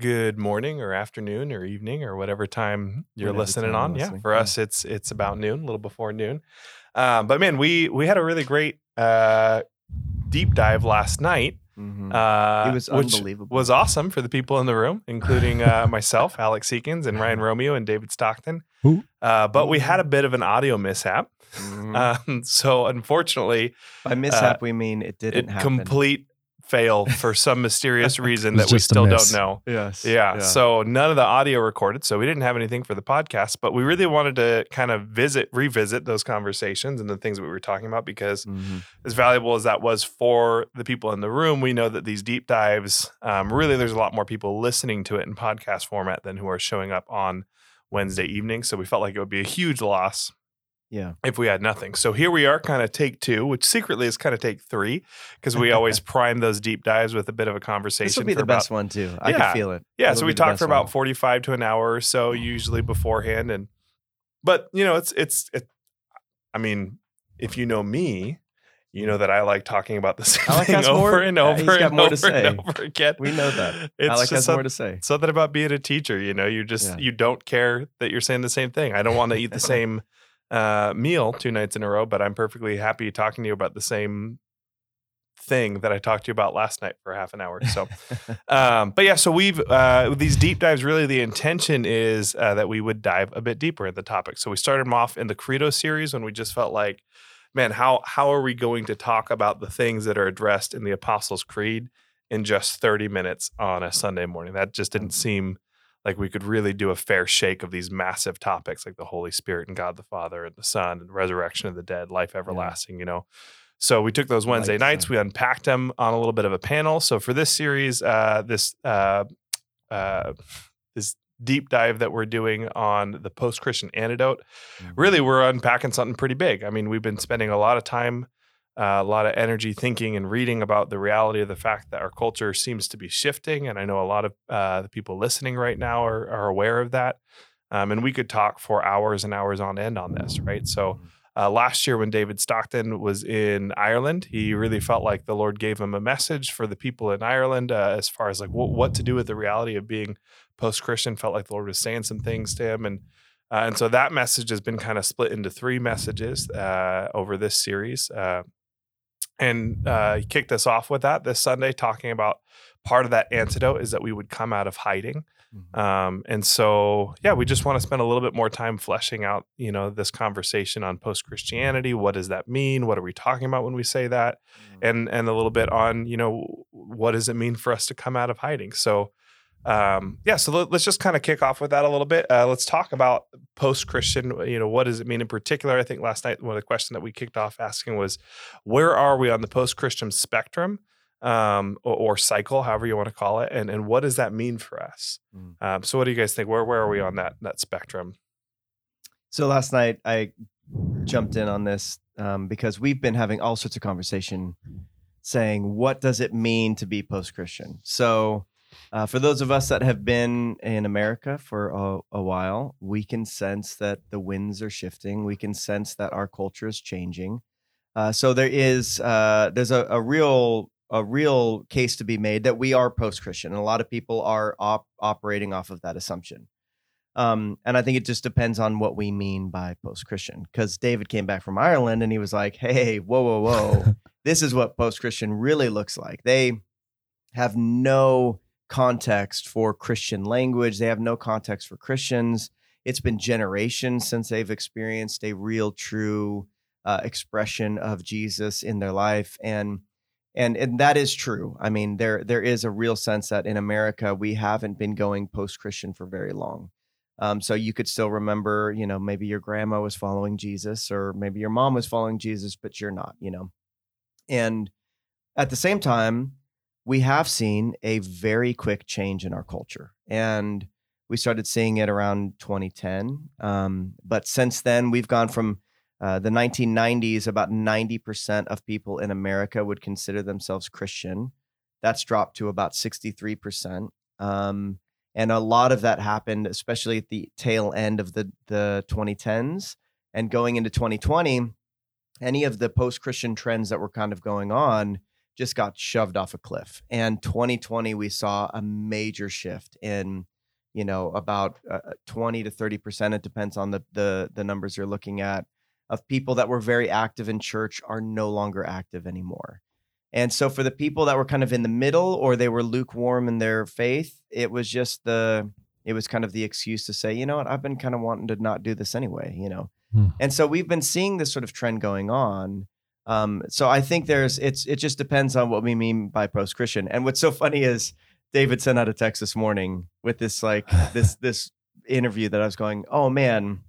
good morning or afternoon or evening or whatever time you're Whatever listening time on. Yeah, for yeah. us, it's it's about noon, a little before noon. Um, but man, we we had a really great uh, deep dive last night. Mhm. Uh, it was unbelievable. was awesome for the people in the room, including uh, myself, Alex Seekins, and Ryan Romeo and David Stockton. Uh, but we had a bit of an audio mishap. Mhm. Um, so unfortunately, By mishap, we mean it didn't it happen. complete fail for some mysterious reason that we still don't know. Yes. Yeah, So none of the audio recorded. So we didn't have anything for the podcast, but we really wanted to kind of visit, revisit those conversations and the things that we were talking about because Mhm. as valuable as that was for the people in the room, we know that these deep dives, um, really, there's a lot more people listening to it in podcast format than who are showing up on Wednesday evening. So we felt like it would be a huge loss Yeah. if we had nothing. So here we are, kind of take two, which secretly is kind of take three because we always prime those deep dives with a bit of a conversation. This will be the about- best one too. I Yeah. can feel it. yeah, It'll so we talk for about one. 45 to an hour or so usually beforehand and but you know, it's it's it, I mean, if you know me, you know that I like talking about the same Alec thing over more- and over got and more over to say. and over again. We know that. It's Alec has more to say. something about being a teacher, you know, you just Yeah. you don't care that you're saying the same thing. I don't want to eat the same uh, meal two nights in a row, but I'm perfectly happy talking to you about the same thing that I talked to you about last night for half an hour. So um, but yeah, so we've uh, these deep dives. Really, the intention is uh, that we would dive a bit deeper in the topic. So we started them off in the Credo series when we just felt like, man, how how are we going to talk about the things that are addressed in the Apostles' Creed in just thirty minutes on a Sunday morning? That just didn't seem like we could really do a fair shake of these massive topics like the Holy Spirit and God the Father and the Son and resurrection of the dead, life everlasting. You know. So we took those Wednesday Light, nights, so- we unpacked them on a little bit of a panel. So for this series, uh, this uh, uh, this deep dive that we're doing on the post Christian antidote, Mm-hmm. really we're unpacking something pretty big. I mean, we've been spending a lot of time, uh, a lot of energy thinking and reading about the reality of the fact that our culture seems to be shifting, and I know a lot of uh, the people listening right now are, are aware of that. Um, and we could talk for hours and hours on end on this, right? So. Uh, last year, when David Stockton was in Ireland, he really felt like the Lord gave him a message for the people in Ireland uh, as far as like what, what to do with the reality of being post Christian. Felt like the Lord was saying some things to him, and uh, and so that message has been kind of split into three messages uh, over this series. Uh, and uh, he kicked us off with that this Sunday, talking about part of that antidote is that we would come out of hiding. Mhm. Um, and so, yeah, we just want to spend a little bit more time fleshing out, you know, this conversation on post Christianity. What does that mean? What are we talking about when we say that? And and a little bit on, you know, what does it mean for us to come out of hiding? So, um, yeah, so let, us just kind of kick off with that a little bit. Uh, let's talk about post Christian. You know, what does it mean in particular? I think last night one of the questions that we kicked off asking was, where are we on the post Christian spectrum? Um, or, or cycle, however you want to call it, and and what does that mean for us? Mm. Um, so, what do you guys think? Where where are we on that that spectrum? So last night I jumped in on this um, because we've been having all sorts of conversation saying what does it mean to be post-Christian. So uh, for those of us that have been in America for a, a while, we can sense that the winds are shifting. We can sense that our culture is changing. Uh, so there is uh, there's a, a real a real case to be made that we are post-Christian, and a lot of people are op- operating off of that assumption. Um, and I think it just depends on what we mean by post Christian. Because David came back from Ireland and he was like, hey, whoa, whoa, whoa. this is what post Christian really looks like. They have no context for Christian language, they have no context for Christians. It's been generations since they've experienced a real, true uh, expression of Jesus in their life. And and and that is true. I mean, there there is a real sense that in America we haven't been going post Christian for very long. Um, so you could still remember, you know, maybe your grandma was following Jesus, or maybe your mom was following Jesus, but you're not, you know. And at the same time, we have seen a very quick change in our culture, and we started seeing it around 2010. Um, but since then, we've gone from uh, the 1990s, about 90% of people in America would consider themselves Christian. That's dropped to about 63%. Um, and a lot of that happened, especially at the tail end of the, the 2010s and going into 2020. Any of the post Christian trends that were kind of going on just got shoved off a cliff. And 2020, we saw a major shift in, you know, about uh, 20 to 30 percent. It depends on the the the numbers you're looking at of people that were very active in church are no longer active anymore. And so for the people that were kind of in the middle or they were lukewarm in their faith, it was just the it was kind of the excuse to say, you know what, I've been kind of wanting to not do this anyway, you know. Hmm. And so we've been seeing this sort of trend going on. Um, so I think there's it's it just depends on what we mean by post Christian. And what's so funny is David sent out a text this morning with this like this this interview that I was going, oh man,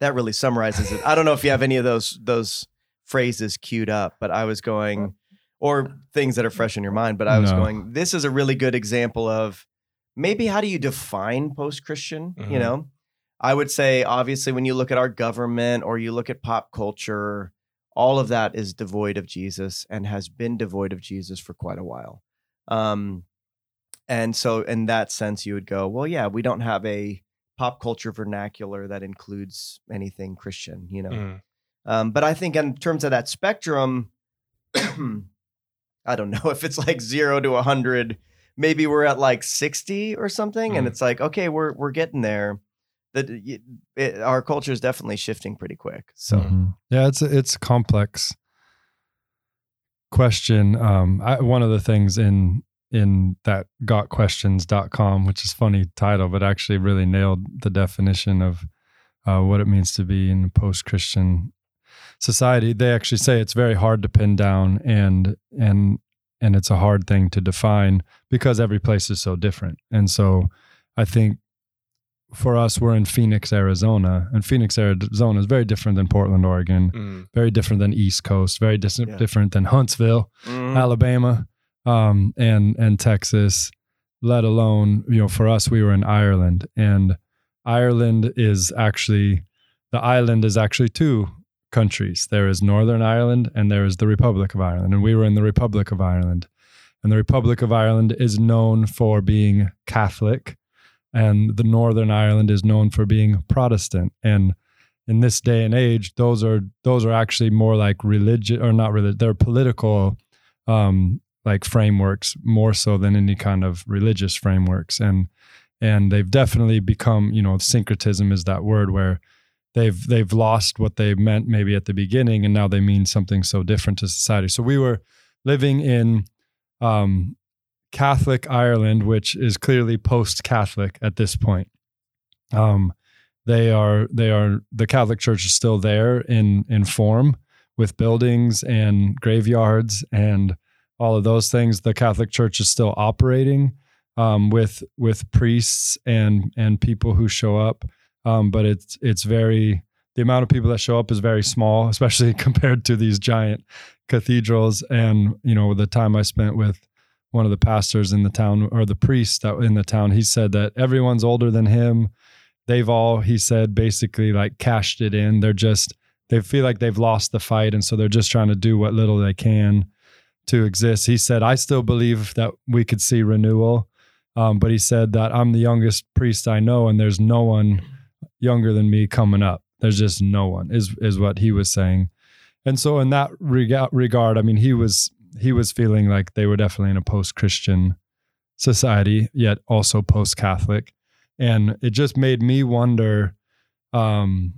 that really summarizes it. I don't know if you have any of those those phrases queued up, but I was going or things that are fresh in your mind, but I was no. going, this is a really good example of maybe how do you define post-Christian, mm-hmm. you know? I would say obviously when you look at our government or you look at pop culture, all of that is devoid of Jesus and has been devoid of Jesus for quite a while. Um, and so in that sense you would go, well yeah, we don't have a pop culture vernacular that includes anything Christian, you know. Mm. Um, but I think in terms of that spectrum, I don't know if it's like zero to a hundred. Maybe we're at like sixty or something, mm. and it's like okay, we're we're getting there. That it, our culture is definitely shifting pretty quick. So mm-hmm. yeah, it's a, it's a complex question. Um, I, one of the things in in that gotquestions.com, which is funny title, but actually really nailed the definition of uh, what it means to be in post Christian society. They actually say it's very hard to pin down and and and it's a hard thing to define because every place is so different. And so I think for us, we're in Phoenix, Arizona, and Phoenix, Arizona is very different than Portland, Oregon, mm. very different than East Coast, very dis- yeah. different than Huntsville, mm. Alabama um, and and Texas, let alone you know for us we were in Ireland, and Ireland is actually the island is actually two countries. There is Northern Ireland and there is the Republic of Ireland, and we were in the Republic of Ireland, and the Republic of Ireland is known for being Catholic, and the Northern Ireland is known for being Protestant, and in this day and age, those are those are actually more like religious or not religious. They're political um, like frameworks more so than any kind of religious frameworks and and they've definitely become you know syncretism is that word where they've they've lost what they meant maybe at the beginning and now they mean something so different to society so we were living in um, catholic ireland which is clearly post-catholic at this point um, they are they are the catholic church is still there in in form with buildings and graveyards and all of those things. The Catholic Church is still operating um, with with priests and and people who show up, um, but it's it's very the amount of people that show up is very small, especially compared to these giant cathedrals. And you know, the time I spent with one of the pastors in the town or the priest that in the town, he said that everyone's older than him. They've all, he said, basically like cashed it in. They're just they feel like they've lost the fight, and so they're just trying to do what little they can to exist. He said, I still believe that we could see renewal. Um, but he said that I'm the youngest priest I know, and there's no one younger than me coming up. There's just no one, is is what he was saying. And so, in that rega- regard, I mean, he was he was feeling like they were definitely in a post-Christian society, yet also post-Catholic, and it just made me wonder um,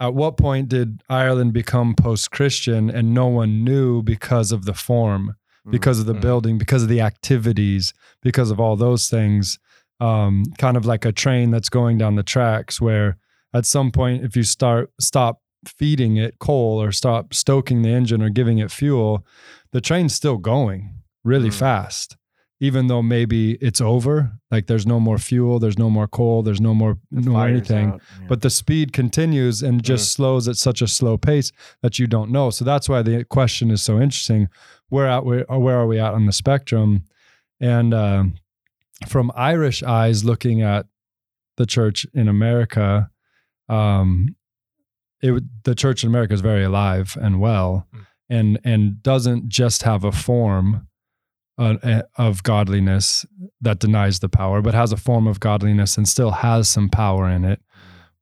at what point did Ireland become post Christian and no one knew because of the form, because of the mm-hmm. building, because of the activities, because of all those things? Um, kind of like a train that's going down the tracks where at some point, if you start stop feeding it coal or stop stoking the engine or giving it fuel, the train's still going really mm. fast even though maybe it's over, like there's no more fuel, there's no more coal, there's no more no anything, yeah. but the speed continues and just yeah. slows at such a slow pace that you don't know. So that's why the question is so interesting. Where at where, where are we at on the spectrum? And uh, from Irish eyes, looking at the church in America, um, it the church in America is very alive and well, mm. And and doesn't just have a form uh, of godliness that denies the power, but has a form of godliness and still has some power in it.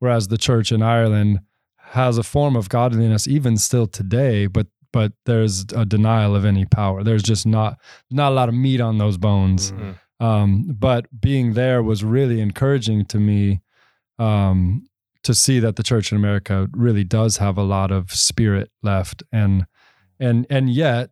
Whereas the church in Ireland has a form of godliness even still today, but but there's a denial of any power. There's just not not a lot of meat on those bones. Mm. Um, but being there was really encouraging to me um, to see that the church in America really does have a lot of spirit left, and and and yet,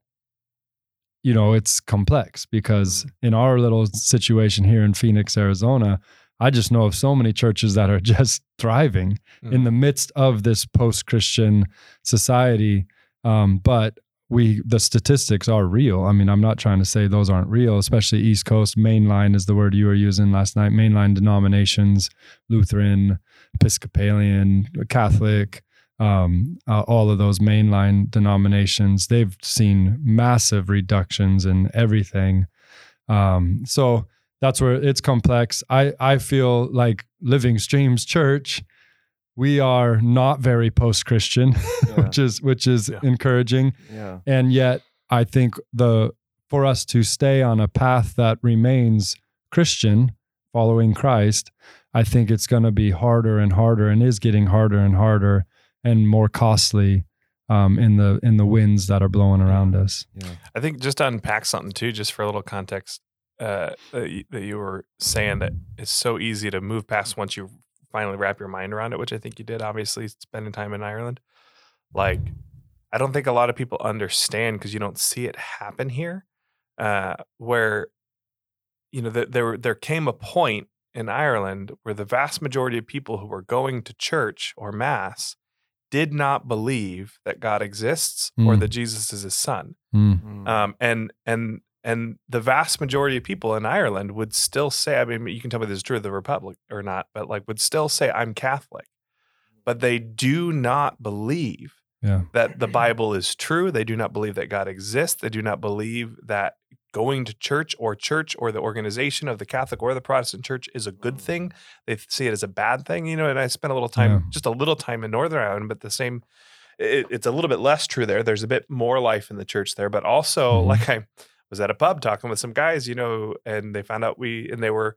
you know, it's complex because in our little situation here in Phoenix, Arizona, I just know of so many churches that are just thriving in the midst of this post-Christian society. Um, but we the statistics are real. I mean, I'm not trying to say those aren't real, especially East Coast mainline is the word you were using last night. Mainline denominations, Lutheran, Episcopalian, Catholic, um, uh, all of those mainline denominations, they've seen massive reductions in everything. Um, so that's where it's complex. I I feel like Living Streams Church, we are not very post Christian, Yeah. which is which is Yeah. encouraging Yeah. and yet i think the for us to stay on a path that remains christian following christ i think it's going to be harder and harder and is getting harder and harder and more costly um, in the in the winds that are blowing around us Yeah. I think just to unpack something too, just for a little context, uh, that, you, that you were saying that it's so easy to move past once you finally wrap your mind around it, which I think you did. Obviously, spending time in Ireland, like I don't think a lot of people understand because you don't see it happen here, uh, where you know that there there came a point in Ireland where the vast majority of people who were going to church or mass did not believe that God exists or Mm. that Jesus is his son Mm. Mm. um, and and and the vast majority of people in Ireland would still say, I mean, you can tell me this is true of the Republic or not, but like would still say I'm Catholic, but they do not believe yeah that the Bible is true. They do not believe that God exists. They do not believe that going to church or church or the organization of the Catholic or the Protestant church is a good thing. They see it as a bad thing, you know. And I spent a little time, Yeah. just a little time in Northern Ireland, but the same. It, it's a little bit less true there. There's a bit more life in the church there, but also Mhm. like I was at a pub talking with some guys, you know, and they found out we and they were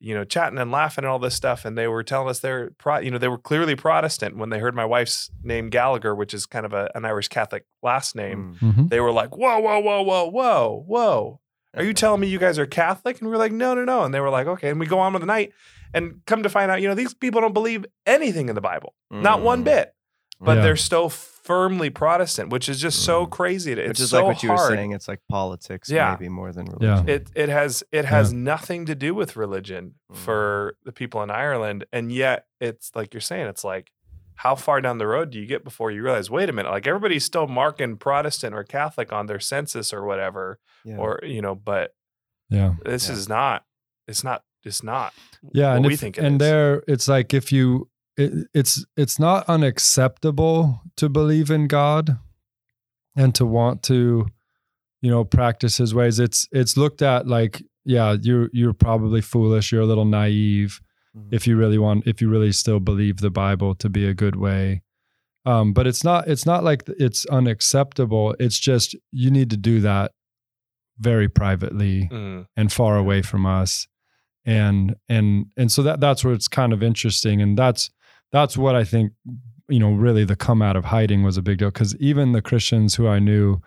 you know, chatting and laughing and all this stuff. And they were telling us they're, pro, you know, they were clearly Protestant when they heard my wife's name Gallagher, which is kind of a, an Irish Catholic last name. Mm. Mhm. They were like, whoa, whoa, whoa, whoa, whoa, whoa. Are you telling me you guys are Catholic? And we are like, no, no, no. And they were like, okay. And we go on with the night and come to find out, you know, these people don't believe anything in the Bible, not one Mm. bit. But Yeah. they're still firmly Protestant, which is just so Mm. crazy. It's Which is so like what you hard. were saying. It's like politics, Yeah. maybe more than religion. Yeah. religion. It it has it has nothing to do with religion Mm. for the people in Ireland, and yet it's like you're saying, it's like how far down the road do you get before you realize, wait a minute, like everybody's still marking Protestant or Catholic on their census or whatever, yeah. or you know, but yeah this Yeah. is not, it's not, it's not. yeah what and we if- think it and is. there it's like if you it, it's it's not unacceptable to believe in god and to want to you know practice his ways. It's it's looked at like yeah you're you're probably foolish you're a little naive Mhm. if you really want if you really still believe the bible to be a good way. Um but it's not it's not like it's unacceptable. It's just you need to do that very privately Mm, and far away from us. And and and so that that's where it's kind of interesting. And that's that's what i think you know really the come out of hiding was a big deal because even the christians who i knew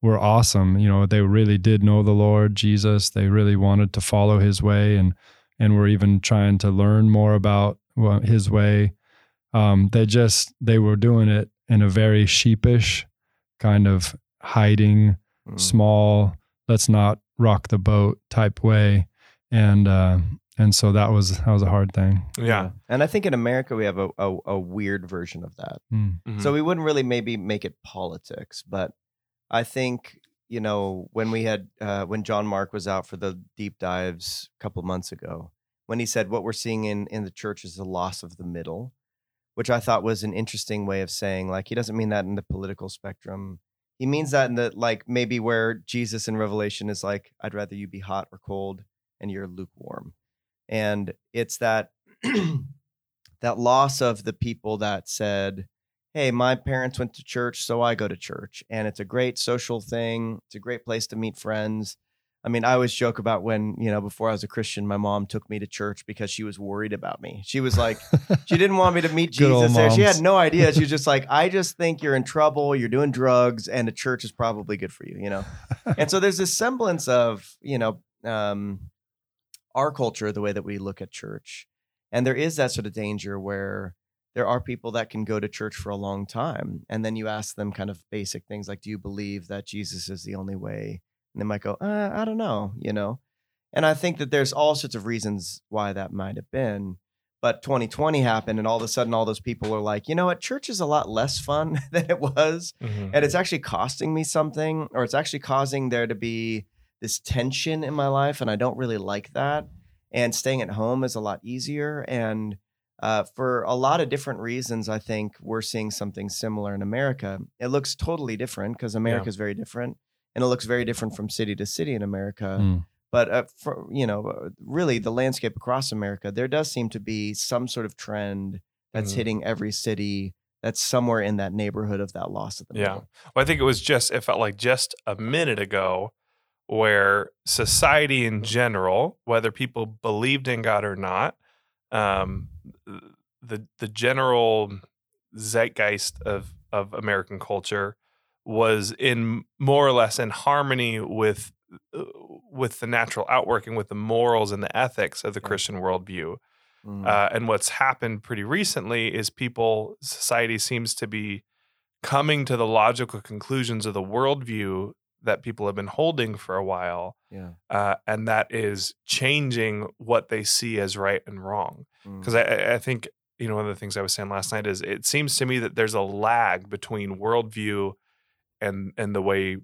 were awesome you know they really did know the lord jesus. They really wanted to follow his way and and were even trying to learn more about his way. Um, they just they were doing it in a very sheepish kind of hiding Mm. small let's not rock the boat type way. And uh and so that was that was a hard thing yeah. And I think in America we have a, a, a weird version of that. Mm. Mhm. So we wouldn't really maybe make it politics, but I think you know when we had uh, when John Mark was out for the deep dives a couple months ago, when he said what we're seeing in in the church is the loss of the middle, which I thought was an interesting way of saying like he doesn't mean that in the political spectrum. He means that in the like maybe where Jesus in Revelation is like I'd rather you be hot or cold and you're lukewarm, and it's that that loss of the people that said hey, my parents went to church, so I go to church. And it's a great social thing. It's a great place to meet friends. I mean, I always joke about when, you know, before I was a Christian, my mom took me to church because she was worried about me. She was like, she didn't want me to meet Jesus there. She had no idea. She was just like, I just think you're in trouble, you're doing drugs, and the church is probably good for you, you know? and so there's this semblance of, you know, um, our culture, the way that we look at church. And there is that sort of danger where there are people that can go to church for a long time. And then you ask them kind of basic things like, do you believe that Jesus is the only way? And they might go, uh, I don't know, you know? And I think that there's all sorts of reasons why that might have been. But 2020 happened, and all of a sudden, all those people were like, you know what? Church is a lot less fun than it was. Mhm. And it's actually costing me something, or it's actually causing there to be this tension in my life. And I don't really like that. And staying at home is a lot easier. And uh, for a lot of different reasons, I think we're seeing something similar in America. It looks totally different because America is very different, and it looks very different from city to city in America. Mm. But uh, for, you know, uh, really, the landscape across America, there does seem to be some sort of trend that's Mhm. hitting every city that's somewhere in that neighborhood of that loss at the Yeah. middle. Well, I think it was just, it felt like just a minute ago where society in general, whether people believed in God or not, um, the the general zeitgeist of of American culture was in more or less in harmony with uh, with the natural outworking, with the morals and the ethics of the Christian worldview. Mm. Uh, and what's happened pretty recently is people, society seems to be coming to the logical conclusions of the worldview that people have been holding for a while. yeah. Uh, and that is changing what they see as right and wrong. Mm. Because I- I, I think, you know, one of the things I was saying last night is it seems to me that there's a lag between worldview and and the way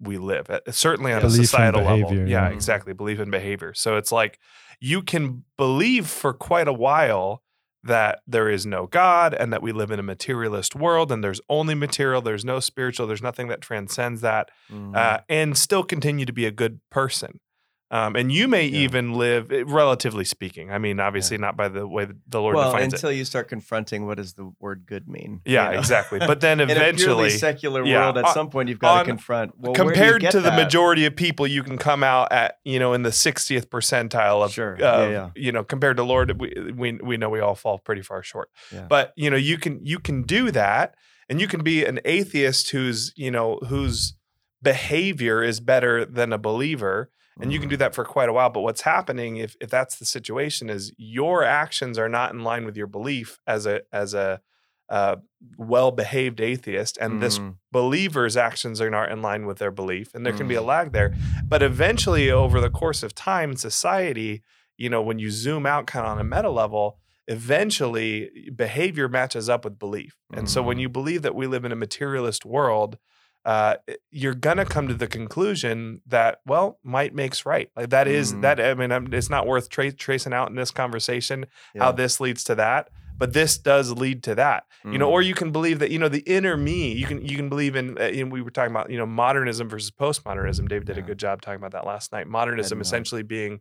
we live, certainly on Belief a and societal level. Yeah, yeah. exactly. Belief in behavior. So it's like you can believe for quite a while that there is no God and that we live in a materialist world and there's only material, there's no spiritual, there's nothing that transcends that, Mm. uh, and still continue to be a good person. Um, and you may Yeah. even live, eh, relatively speaking. I mean, obviously not by the way the Lord well, defines until it. you start confronting what does the word good mean. Yeah, you know? exactly. But then in a purely eventually, secular yeah, world, at on- some point you've got on- to confront. Well, where do you compared to the that? majority of people, you can come out at you know in the 60th percentile of, Sure. Yeah, yeah. you know compared to Lord, we, we we know we all fall pretty far short. Yeah. But you know you can you can do that, and you can be an atheist who's you know whose behavior is better than a believer, and you can Mm. do that for quite a while. But what's happening if if that's the situation is your actions are not in line with your belief as a as a uh, well behaved atheist, and this Mhm. believers' actions are not in line with their belief, and there can be a Mm. lag there. But eventually, over the course of time society, you know, when you zoom out kind of on a meta level, eventually behavior matches up with belief. And so when Mm. you believe that we live in a materialist world, uh, you're gonna come to the conclusion that well, might makes right. Like that is Mm. that. I mean, I'm, it's not worth tra- tracing out in this conversation how this leads to that, but this does lead to that you know or Mm. you can believe that you know the inner me you can you can believe in, in we were talking about you know modernism versus postmodernism david did a good job talking about that last night modernism essentially being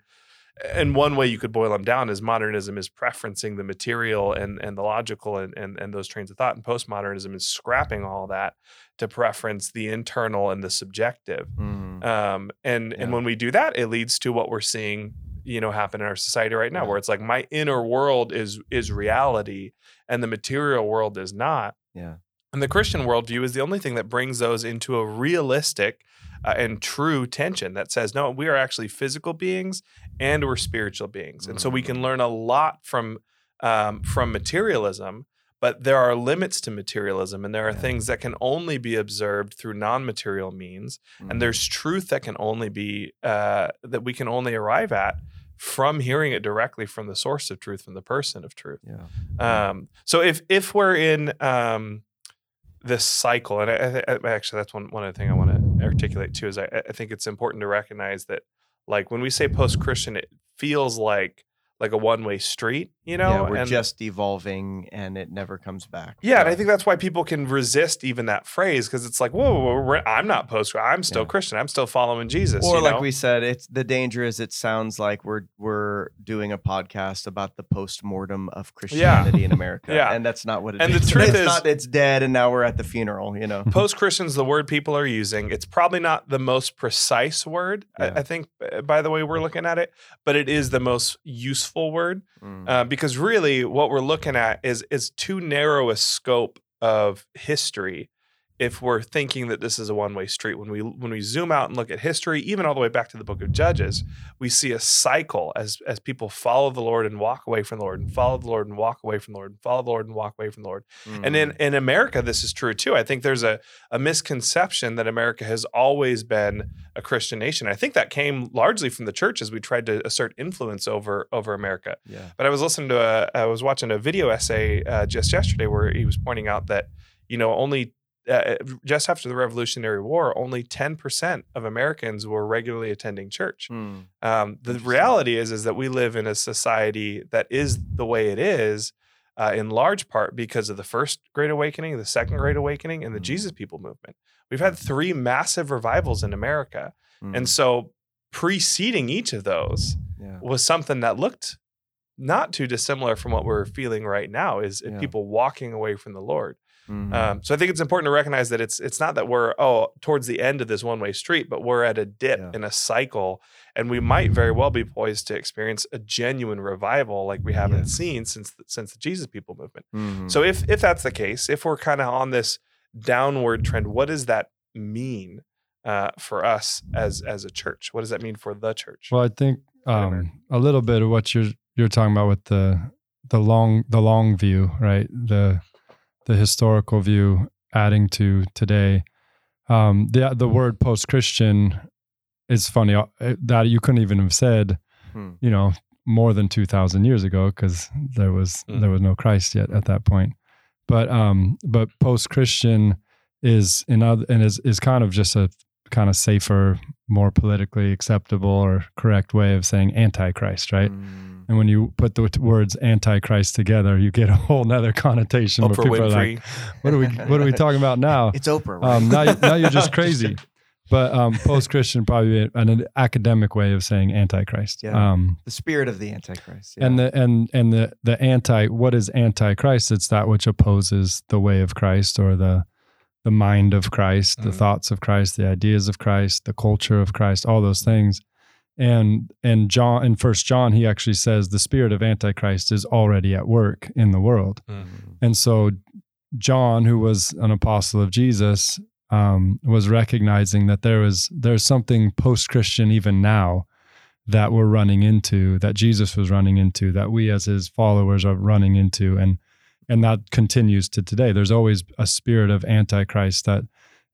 and one way you could boil them down is modernism is preferencing the material and and the logical and and, and those trains of thought and postmodernism is scrapping all that to preference the internal and the subjective Mhm. um, and and when we do that, it leads to what we're seeing, you know, happen in our society right now, Yeah. where it's like my inner world is is reality, and the material world is not. yeah. And the Christian worldview is the only thing that brings those into a realistic uh, and true tension that says, no, we are actually physical beings and we're spiritual beings, and so we can learn a lot from um, from materialism. But there are limits to materialism, and there are Yeah. things that can only be observed through non-material means Mhm. and there's truth that can only be uh, that we can only arrive at from hearing it directly from the source of truth from the person of truth yeah. um, so if if we're in um, this cycle and I, I, actually that's one one other thing i want to articulate too is I, I think it's important to recognize that like when we say post-christian it feels like like a one-way street you know, yeah, we're and just evolving and it never comes back. yeah, and I think that's why people can resist even that phrase because it's like, whoa, whoa, whoa, we're- I'm not post, I'm still Yeah. Christian, I'm still following Jesus. Or like know? we said, it's the danger is it sounds like we're we're doing a podcast about the post mortem of Christianity in America. Yeah. And that's not what it is. And the truth it's is- not it's dead and now we're at the funeral, you know. post Christians, the word people are using, it's probably not the most precise word, Yeah. I, I think, uh, by the way we're looking at it, but it is the most useful word Mm. uh, because really what we're looking at is is too narrow a scope of history if we're thinking that this is a one-way street when we when we zoom out and look at history even all the way back to the book of judges we see a cycle as as people follow the lord and walk away from the lord and follow the lord and walk away from the lord and follow the lord and walk away from the lord and in, Mm. in America, this is true too. I think there's a, a misconception that America has always been a Christian nation. I think that came largely from the church as we tried to assert influence over over America. yeah. But I was listening to a, I was watching a video essay uh, just yesterday where he was pointing out that you know only uh, just after the Revolutionary War, only ten percent of Americans were regularly attending church. Mm. Um, the reality is is that we live in a society that is the way it is, uh, in large part because of the first Great Awakening, the second Great Awakening, and the Mhm. Jesus People movement. We've had three massive revivals in America, Mm. and so preceding each of those yeah. was something that looked not too dissimilar from what we're feeling right now. Is Yeah. people walking away from the Lord. Mhm. Um, so I think it's important to recognize that it's it's not that we're oh towards the end of this one way street, but we're at a dip Yeah. in a cycle, and we might very well be poised to experience a genuine revival like we haven't seen since the, since the Jesus People movement. Mhm. So if if that's the case, if we're kind of on this downward trend, what does that mean uh, for us as as a church? What does that mean for the church? Well, I think um, a little bit of what you're you're talking about with the the long the long view, right? The the historical view adding to today. Um, the the word post Christian is funny uh, that you couldn't even have said, Hmm. you know, more than two thousand years ago because there was Mm. there was no Christ yet at that point. But um, but post Christian is in other and is is kind of just a kind of safer, more politically acceptable or correct way of saying antichrist, right? Mm. And when you put the words antichrist together, you get a whole nother connotation. where Oprah people are Winfrey. like, "What are we? What are we talking about now?" It's Oprah, right? Um, now, you- now you're just crazy. But um, post Christian probably an, an academic way of saying antichrist. Yeah. Um, the spirit of the Antichrist. Yeah. and the and and the the anti what is antichrist? It's that which opposes the way of Christ or the the mind of Christ, the Mhm. thoughts of Christ, the ideas of Christ, the culture of Christ, all those things. And and John in First John, he actually says the spirit of antichrist is already at work in the world. Mhm. And so John, who was an apostle of Jesus, um, was recognizing that there was there's something post-Christian even now that we're running into, that Jesus was running into, that we as his followers are running into, and and that continues to today. There's always a spirit of antichrist that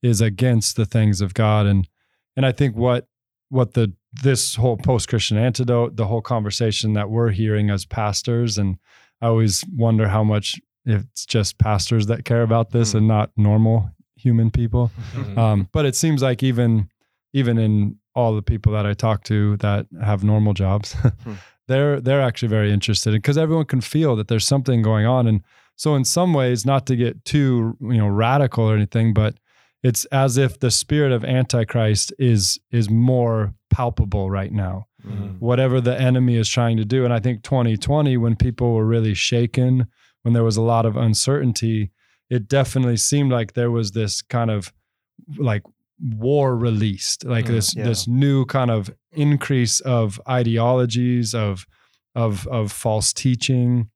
is against the things of God, and and I think what what the this whole post-Christian antidote, the whole conversation that we're hearing as pastors, and I always wonder how much it's just pastors that care about this Hmm. and not normal human people. Mhm. Um, but it seems like even even in all the people that I talk to that have normal jobs, Hmm. they're they're actually very interested in because everyone can feel that there's something going on. And so in some ways, not to get too you know radical or anything, but it's as if the spirit of antichrist is is more palpable right now Mhm. whatever the enemy is trying to do. And I think 2020, when people were really shaken, when there was a lot of uncertainty, it definitely seemed like there was this kind of like war released, like Mm, this yeah. this new kind of increase of ideologies of of of false teaching,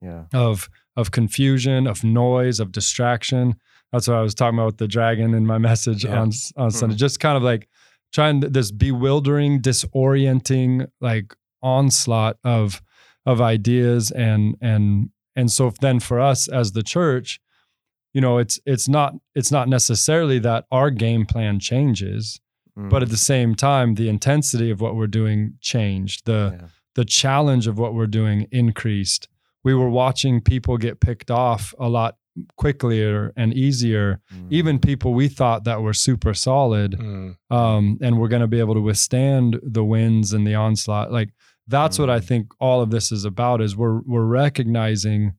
Yeah. of of confusion, of noise, of distraction. That's what I was talking about with the dragon in my message Yeah. on on mm-hmm. Sunday. Just kind of like trying this bewildering, disorienting like onslaught of of ideas and and and so then for us as the church, you know, it's it's not it's not necessarily that our game plan changes, but at mm. the same time, the intensity of what we're doing changed. The Yeah. the challenge of what we're doing increased. We were watching people get picked off a lot quicker and easier. Mm. Even people we thought that were super solid, Mm. um, and we're going to be able to withstand the winds and the onslaught. Like that's what I Mm. think all of this is about is we're we're recognizing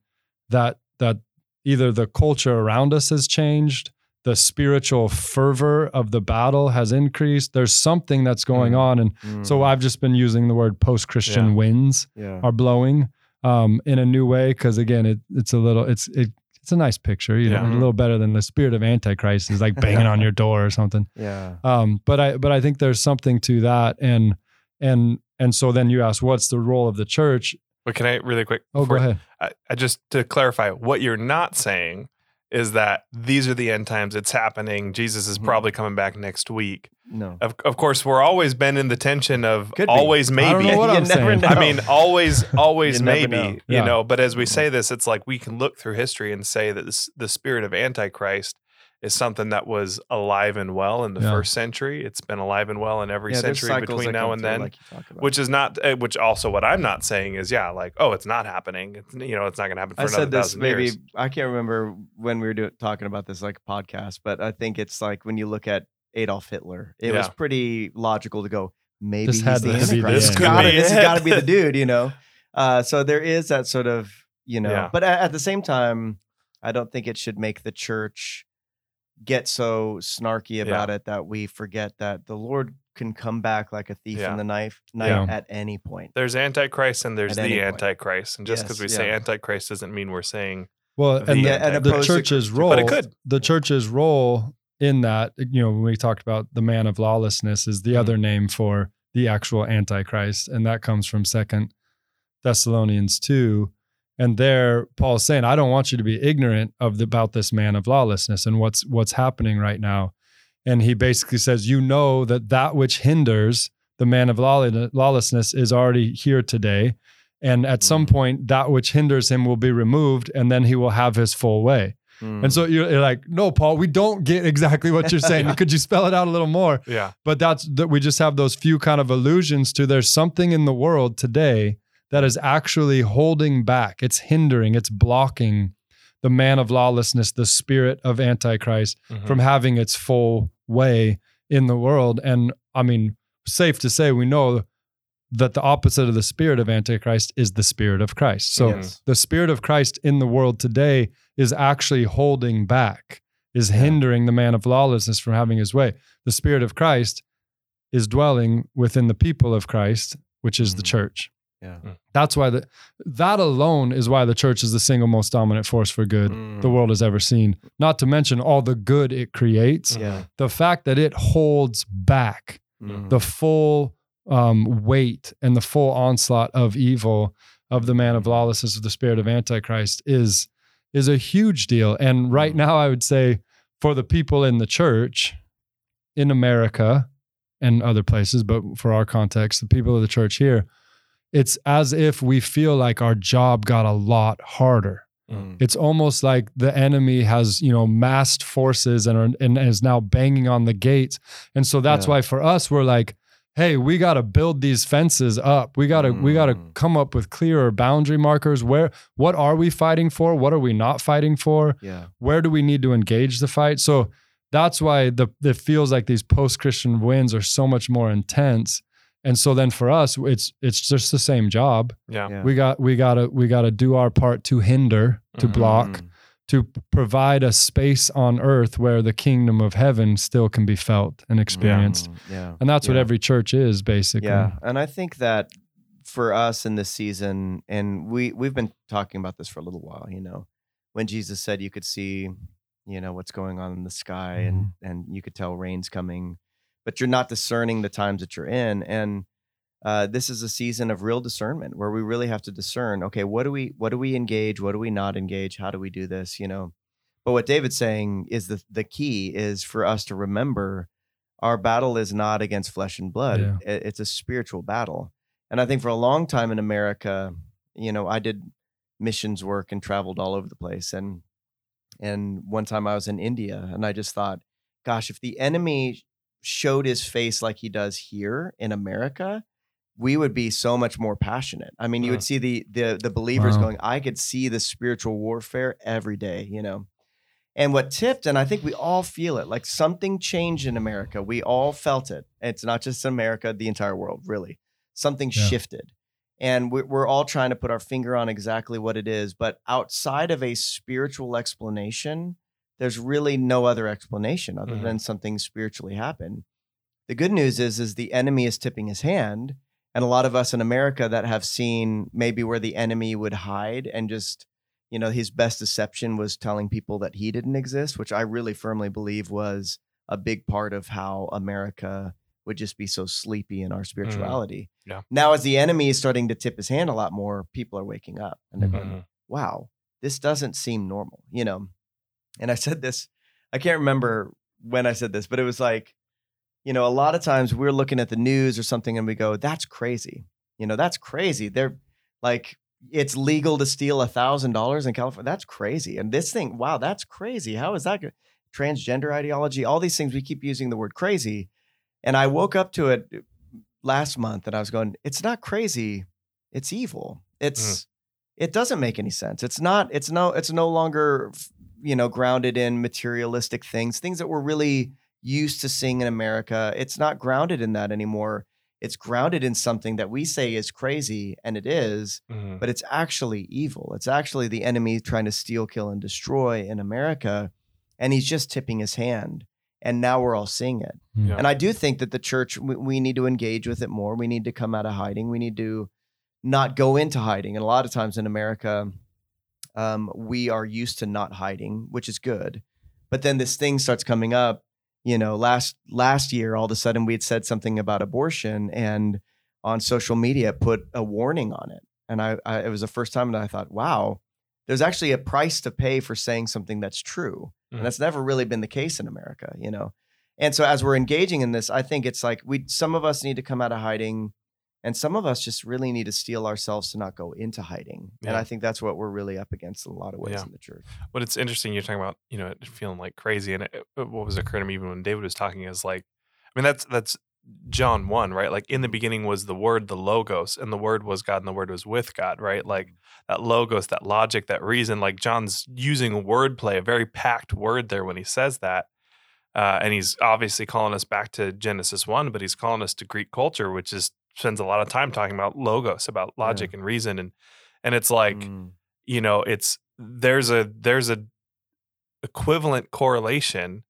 that that either the culture around us has changed, the spiritual fervor of the battle has increased. There's something that's going Mm. on. And Mm. so I've just been using the word post-Christian Yeah. winds yeah. are blowing um, in a new way because again, it, it's a little it's it, it's a nice picture, you know, Yeah. a little better than the spirit of Antichrist is like banging on your door or something. yeah. Um, but I but I think there's something to that, and and and so then you ask, what's the role of the church? But can I really quick? Oh, go ahead. I, I just to clarify, what you're not saying is that these are the end times. It's happening. Jesus is Mhm. probably coming back next week. No. Of, of course, we're always been in the tension of Could be. always I maybe. don't know what I'm never know. I mean, always, always You maybe, know. you Yeah. know. But as we say this, it's like we can look through history and say that this, the spirit of Antichrist is something that was alive and well in the Yeah. first century. It's been alive and well in every yeah, century between now and then. like you talk about. which is not, uh, which also what I'm not saying is, yeah, like, oh, it's not happening. It's, you know, it's not going to happen for I another said this thousand maybe years. I can't remember when we were do, talking about this like podcast, but I think it's like when you look at Adolf Hitler, it was pretty logical to go maybe This he's the to be Antichrist. This, gotta, be this has got to be the dude, you know. Uh, so there is that sort of you know, Yeah. but at, at the same time, I don't think it should make the church get so snarky about it that we forget that the Lord can come back like a thief Yeah. in the knife night Yeah. at any point. There's Antichrist and there's At any the point. Antichrist. And just because Yes, we say yeah. Antichrist doesn't mean we're saying, Well, The and the, and the church's role, but it could. the church's role in that, you know, when we talked about the man of lawlessness, is the Mhm. other name for the actual Antichrist, and that comes from Second Thessalonians two. And there, Paul's saying, "I don't want you to be ignorant of the, about this man of lawlessness and what's what's happening right now." And he basically says, "You know that that which hinders the man of lawlessness is already here today." And at some Mhm. point, that which hinders him will be removed, and then he will have his full way. And so you're, you're like, no, Paul, we don't get exactly what you're saying. Yeah. Could you spell it out a little more? yeah, But that's that we just have those few kind of allusions to there's something in the world today that is actually holding back. It's hindering, it's blocking the man of lawlessness, the spirit of Antichrist Mhm. from having its full way in the world. And I mean, safe to say, we know that the opposite of the spirit of Antichrist is the spirit of Christ. So Yes. the spirit of Christ in the world today is actually holding back, is Yeah. hindering the man of lawlessness from having his way. The spirit of Christ is dwelling within the people of Christ, which is the Mhm. church. Yeah. That's why the that alone is why the church is the single most dominant force for good Mm. the world has ever seen. Not to mention all the good it creates. Yeah. The fact that it holds back Mhm. the full um, weight and the full onslaught of evil of the man of lawlessness of the spirit of antichrist is is a huge deal and right now i would say for the people in the church in america and other places but for our context the people of the church here it's as if we feel like our job got a lot harder Mm. it's almost like the enemy has you know massed forces and are, and is now banging on the gates and so that's Yeah. why for us we're like hey we got to build these fences up we got to we got to Mm. come up with clearer boundary markers where what are we fighting for what are we not fighting for Yeah. where do we need to engage the fight so that's why the it feels like these post-christian wins are so much more intense and so then for us it's it's just the same job yeah, Yeah. we got we got to we got to do our part to hinder to Mhm. block to provide a space on earth where the kingdom of heaven still can be felt and experienced Mm. Yeah. and that's what every church is basically Yeah, and I think that for us in this season, and we we've been talking about this for a little while. You know, when Jesus said you could see, you know, what's going on in the sky, and and you could tell rain's coming, but you're not discerning the times that you're in, and uh, this is a season of real discernment where we really have to discern. Okay, what do we what do we engage? What do we not engage? How do we do this? You know. But what David's saying is the the key is for us to remember our battle is not against flesh and blood. Yeah. It- it's a spiritual battle. And I think for a long time in America, you know, I did missions work and traveled all over the place. And and one time I was in India and I just thought, gosh, if the enemy showed his face like he does here in America, we would be so much more passionate. I mean, you would see the the the believers Wow. going, I could see the spiritual warfare every day, you know. And what tipped, and I think we all feel it, like something changed in America. We all felt it. It's not just America, the entire world, really. Something Yeah. shifted. and we- we're all trying to put our finger on exactly what it is. But outside of a spiritual explanation, there's really no other explanation other Mhm. than something spiritually happened. The good news is, is the enemy is tipping his hand, and a lot of us in America that have seen maybe where the enemy would hide and just, you know, his best deception was telling people that he didn't exist, which I really firmly believe was a big part of how America would just be so sleepy in our spirituality. Yeah. Now, as the enemy is starting to tip his hand a lot more, people are waking up and they're going, Mhm. wow, this doesn't seem normal, you know? And I said this, I can't remember when I said this, but it was like, you know, a lot of times we're looking at the news or something and we go, that's crazy. You know, that's crazy. They're like, it's legal to steal a thousand dollars in California. That's crazy. And this thing, wow, that's crazy. How is that? Good? Transgender ideology, all these things, we keep using the word crazy. And I woke up to it uh, last month and I was going, it's not crazy, it's evil. Mm. It's it doesn't make any sense. It's not, it's no, it's no longer, you know, grounded in materialistic things, things that we're really used to seeing in America. It's not grounded in that anymore. It's grounded in something that we say is crazy, and it is, Mhm. but it's actually evil. It's actually the enemy trying to steal, kill, and destroy in America. And he's just tipping his hand. And now we're all seeing it. Hmm. Yeah. And I do think that the church, we, we need to engage with it more. We need to come out of hiding. We need to not go into hiding. And a lot of times in America, um, we are used to not hiding, which is good. But then this thing starts coming up. You know, last last year, all of a sudden we had said something about abortion, and on social media put a warning on it. And I, I it was the first time that I thought, wow, there's actually a price to pay for saying something that's true. Mhm. And that's never really been the case in America, you know. And so as we're engaging in this, I think it's like we some of us need to come out of hiding and some of us just really need to steel ourselves to not go into hiding. And I think that's what we're really up against in a lot of ways Yeah. in the church. But it's interesting you're talking about, you know, feeling like crazy. And it, it- what was occurring to me even when David was talking is like, I mean, that's that's John one, right? Like in the mm-hmm. beginning was the word, the logos, and the word was God, and the word was with God, right? Like mm-hmm. that logos, that logic, that reason. Like John's using wordplay, a very packed word there when he says that. Uh, and he's obviously calling us back to Genesis one, but he's calling us to Greek culture, which is spends a lot of time talking about logos, about logic and reason, and and it's like Mm. you know it's there's a there's a equivalent correlation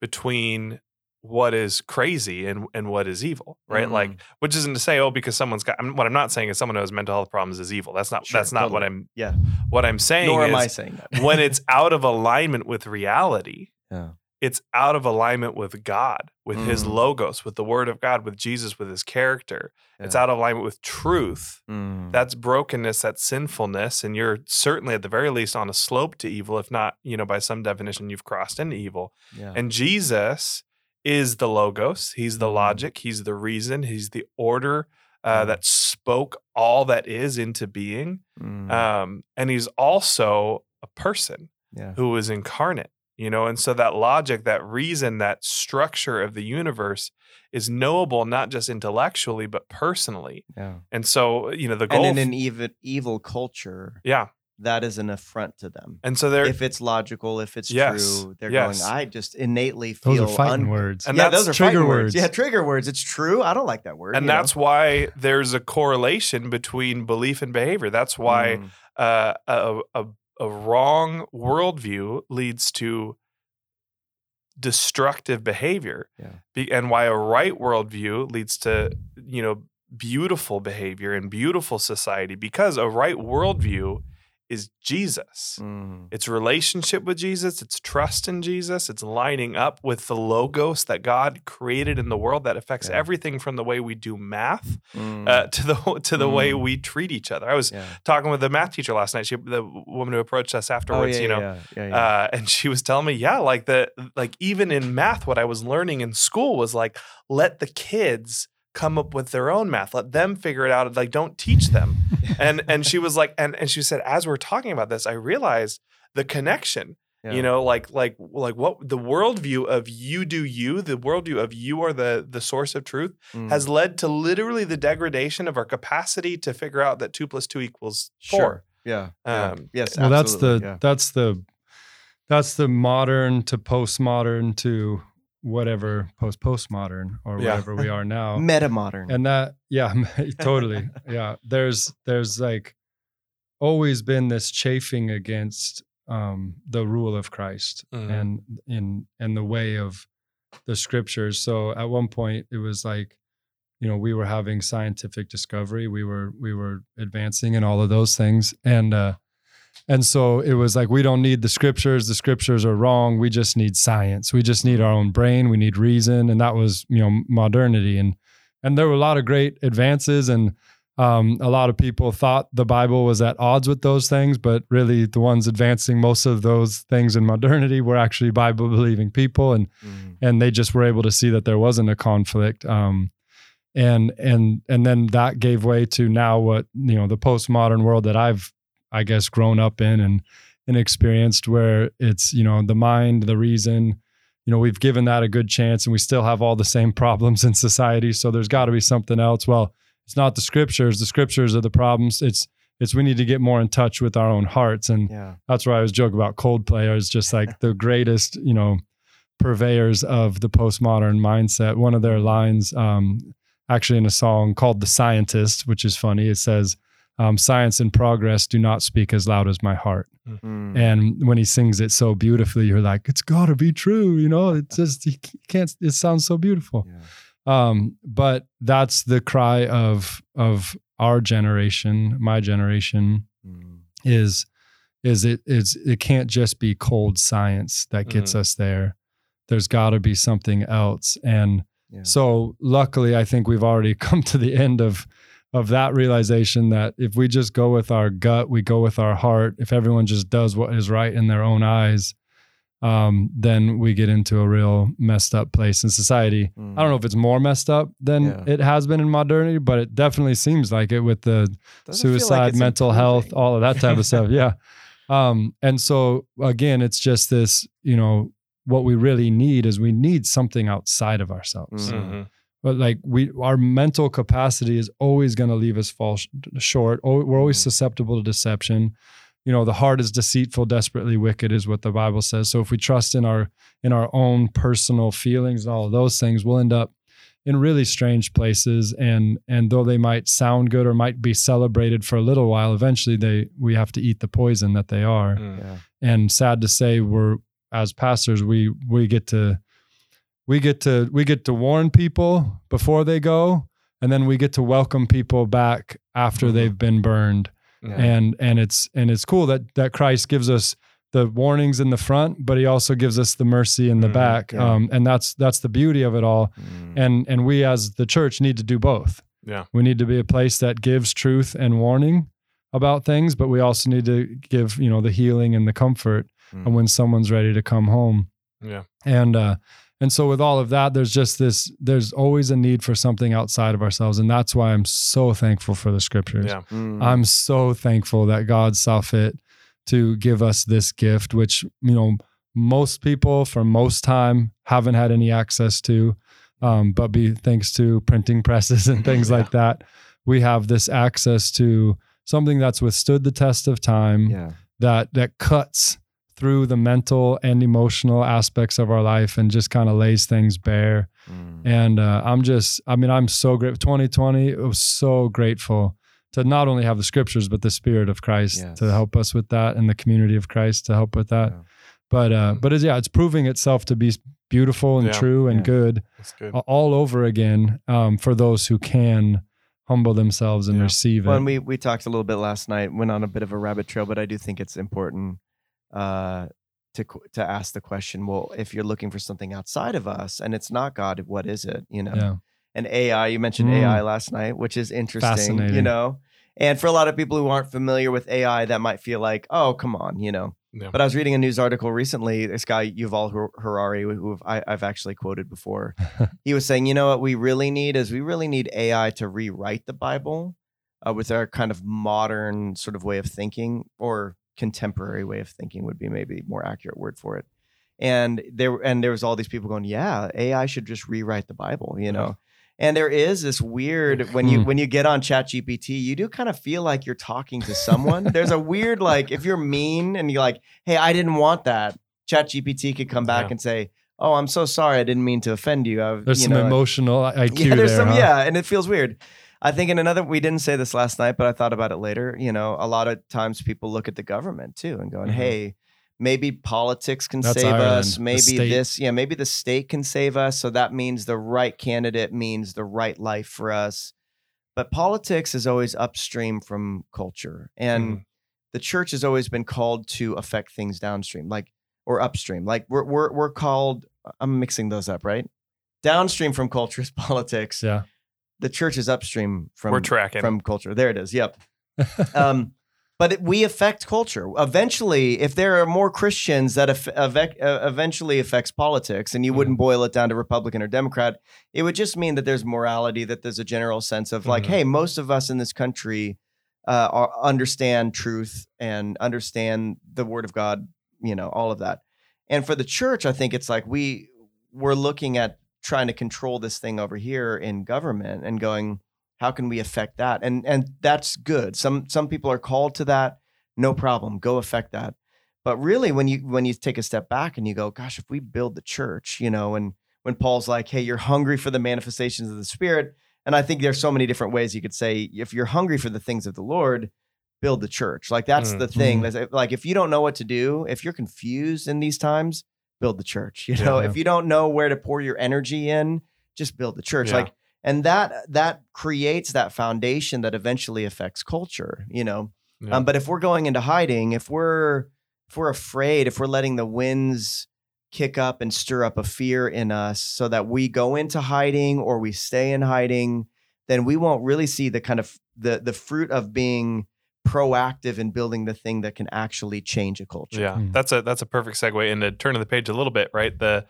between what is crazy and and what is evil right like Mhm. which isn't to say oh because someone's got I mean, what i'm not saying is someone who has mental health problems is evil that's not Sure, that's not what i'm Yeah. what i'm saying Nor is am I saying that. when it's out of alignment with reality Yeah. It's out of alignment with god with his Mm. logos with the word of god with jesus with his character it's out of alignment with truth Mm. that's brokenness that's sinfulness and you're certainly at the very least on a slope to evil if not you know by some definition you've crossed into evil yeah. and jesus is the logos he's the Mhm. logic he's the reason he's the order uh, Mm. that spoke all that is into being Mm. um, and he's also a person yeah. who is incarnate you know and so that logic that reason that structure of the universe is knowable not just intellectually but personally Yeah. and so you know the goal And in an evil evil culture, yeah that is an affront to them. and so there If it's logical, if it's Yes, true, they're yes. going, I just innately feel Those feel are fighting un- words. And yeah, that's those are trigger fighting words. Yeah, trigger words. It's true. I don't like that word. and you know? that's why there's a correlation between belief and behavior that's why Mm. uh, a, a, a wrong worldview leads to destructive behavior Yeah. Be- and why a right worldview leads to you know beautiful behavior and beautiful society because a right worldview is jesus Mm. it's relationship with jesus it's trust in jesus it's lining up with the logos that god created in the world that affects Yeah. everything from the way we do math Mm. uh, to the to the way Mm. we treat each other. I was yeah. talking with the math teacher last night. She, the woman who approached us Oh, afterwards, yeah, you know, uh, and she was telling me, yeah, like the like even in math, what I was learning in school was like let the kids come up with their own math, let them figure it out. Like don't teach them. and and she was like, and and she said, as we're talking about this, I realized the connection Yeah. you know like like like what the worldview of you do you the worldview of you are the the source of truth Mm. has led to literally the degradation of our capacity to figure out that two plus two equals four. Sure. Yeah. yeah. Um, yes. well that's the yeah. that's the that's the modern to postmodern to whatever post postmodern or Yeah. whatever we are now. Meta modern. and that yeah totally yeah there's there's like always been this chafing against um the rule of christ Mhm. and in and the way of the scriptures so at one point it was like you know we were having scientific discovery we were we were advancing in all of those things and uh and so it was like we don't need the scriptures. The scriptures are wrong. We just need science. We just need our own brain. We need reason. And that was you know modernity. And and there were a lot of great advances. And um, a lot of people thought the bible was at odds with those things. But really the ones advancing most of those things in modernity were actually bible believing people. And Mm. and they just were able to see that there wasn't a conflict. Um, and and and then that gave way to now what you know the postmodern world that i've i guess grown up in and and experienced where it's you know the mind the reason you know we've given that a good chance and we still have all the same problems in society so there's got to be something else well it's not the scriptures the scriptures are the problems it's it's we need to get more in touch with our own hearts and Yeah. that's where I was joking about Coldplay. It's just like the greatest, you know, purveyors of the postmodern mindset. One of their lines, um, actually in a song called "The Scientist," which is funny. It says, um, "Science and progress do not speak as loud as my heart." Mm. And when he sings it so beautifully, you're like, "It's got to be true," you know. It just you can't. It sounds so beautiful. Yeah. Um, but that's the cry of of our generation, my generation, Mm. is is it is it can't just be cold science that gets us there there's got to be something else and Yeah. so luckily i think we've already come to the end of of that realization that if we just go with our gut we go with our heart if everyone just does what is right in their own eyes um, then we get into a real messed up place in society Mm. i don't know if it's more messed up than Yeah. it has been in modernity but it definitely seems like it with the Doesn't feel like suicide, it's mental health, all of that type of stuff. Yeah. Um, and so again, it's just this, you know, what we really need is we need something outside of ourselves. Mm. But like we, our mental capacity is always going to leave us fall sh- short. Oh, We're always Mhm. susceptible to deception. You know, the heart is deceitful, desperately wicked, is what the Bible says. So if we trust in our in our own personal feelings and all of those things, we'll end up in really strange places and and though they might sound good or might be celebrated for a little while eventually they we have to eat the poison that they are Mm. Yeah. and sad to say we're as pastors we we get to we get to we get to warn people before they go and then we get to welcome people back after Mhm. they've been burned Yeah. and and it's and it's cool that that Christ gives us the warnings in the front but he also gives us the mercy in the Mhm. back Yeah. um and that's that's the beauty of it all Mm. and and we as the church need to do both Yeah. we need to be a place that gives truth and warning about things but we also need to give you know the healing and the comfort Mm. and when someone's ready to come home Yeah. and uh and so with all of that there's just this there's always a need for something outside of ourselves and that's why i'm so thankful for the scriptures Yeah. Mm. i'm so thankful that god saw fit to give us this gift which you know most people for most time haven't had any access to um, but be thanks to printing presses and things Yeah. like that we have this access to something that's withstood the test of time yeah. that that cuts through the mental and emotional aspects of our life and just kind of lays things bare Mm. and uh, i'm just i mean i'm so grateful 2020 it was so grateful to not only have the scriptures but the spirit of christ Yes. to help us with that and the community of christ to help with that Yeah. but uh Mhm. but it's, yeah it's proving itself to be beautiful and Yeah. true and Yeah. good good. all over again um, for those who can humble themselves and Yeah. receive it Well, and we we talked a little bit last night, went on a bit of a rabbit trail, but I do think it's important uh, to to ask the question. Well, if you're looking for something outside of us and it's not God, what is it? You know, yeah and AI. You mentioned Mm. AI last night, which is interesting. You know, and for a lot of people who aren't familiar with AI, that might feel like, oh, come on, you know. Yeah. But I was reading a news article recently. This guy Yuval Harari, who I, I've actually quoted before, he was saying, you know what we really need is we really need AI to rewrite the Bible uh, with our kind of modern sort of way of thinking, or contemporary way of thinking would be maybe more accurate word for it. And there and there was all these people going, yeah, AI should just rewrite the Bible, you know. And there is this weird when you Hmm. when you get on ChatGPT, you do kind of feel like you're talking to someone. There's a weird like if you're mean and you're like, "Hey, I didn't want that." ChatGPT could come back Yeah. and say, oh, I'm so sorry, I didn't mean to offend you. I, There's you some know, emotional IQ yeah, there's there. some huh? yeah, and it feels weird. I think in another we didn't say this last night, but I thought about it later. You know, a lot of times people look at the government too and going, Mhm. "Hey, maybe politics can That's save Ireland, us. Maybe this, yeah, maybe the state can save us. So that means the right candidate means the right life for us." But politics is always upstream from culture, and Mhm. the church has always been called to affect things downstream, like or upstream. Like we're we're we're called. I'm mixing those up, right? Downstream from culture is politics Yeah. The church is upstream from We're tracking. from culture. There it is. Yep. Um, but it, we affect culture. Eventually, if there are more Christians, that eff- evec- uh, eventually affects politics, and you Mm-hmm. wouldn't boil it down to Republican or Democrat. It would just mean that there's morality, that there's a general sense of like, Mhm. hey, most of us in this country uh, are, understand truth and understand the Word of God. You know, all of that. And for the church, I think it's like we we're looking at trying to control this thing over here in government and going, how can we affect that? And and that's good. Some some people are called to that. No problem. Go affect that. But really, when you when you take a step back and you go, gosh, if we build the church, you know, and when Paul's like, hey, you're hungry for the manifestations of the Spirit, and I think there's so many different ways you could say, if you're hungry for the things of the Lord, build the church. Like that's Mm. the thing. That's- Like if you don't know what to do, if you're confused in these times, build the church. You know, Yeah. if you don't know where to pour your energy in, just build the church. Yeah. Like and that that creates that foundation that eventually affects culture you know um, but if we're going into hiding if we're if we're afraid if we're letting the winds kick up and stir up a fear in us so that we go into hiding or we stay in hiding then we won't really see the kind of the the fruit of being proactive in building the thing that can actually change a culture Yeah, Hmm. that's a that's a perfect segue into turning the page a little bit, right? The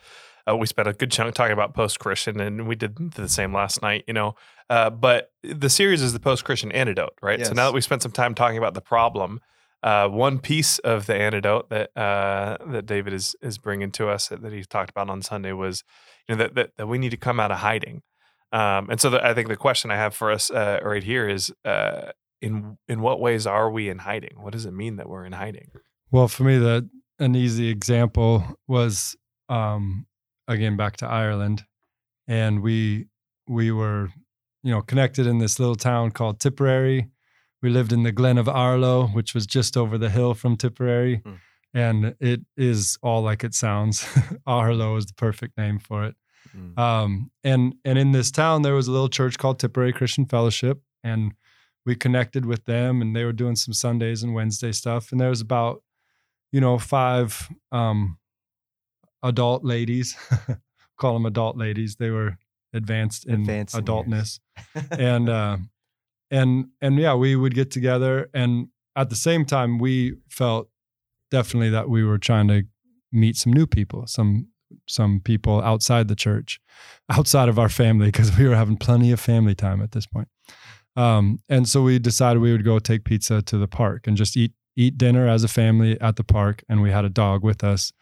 uh, we spent a good chunk talking about post Christian, and we did the same last night, you know. Uh, but the series is the post Christian antidote, right? So now that we spent some time talking about the problem, uh, one piece of the antidote that uh, that David is is bringing to us that, that he talked about on Sunday was, you know, that that, that we need to come out of hiding. Um, and so the, I think the question I have for us uh, right here is, uh, in in what ways are we in hiding? What does it mean that we're in hiding? Well, for me, the an easy example was um, again back to Ireland, and we we were you know connected in this little town called Tipperary. We lived in the Glen of Aherlow, which was just over the hill from Tipperary, Hmm. and it is all like it sounds. Aherlow is the perfect name for it. Mm. Um, and and in this town there was a little church called Tipperary Christian Fellowship, and we connected with them, and they were doing some Sundays and Wednesday stuff. And there was about, you know, five um, adult ladies, call them adult ladies. They were advanced in Advanced adultness, and uh, and and yeah, we would get together, and at the same time, we felt definitely that we were trying to meet some new people, some some people outside the church, outside of our family, because we were having plenty of family time at this point. Um, and so we decided we would go take pizza to the park and just eat eat dinner as a family at the park. And we had a dog with us.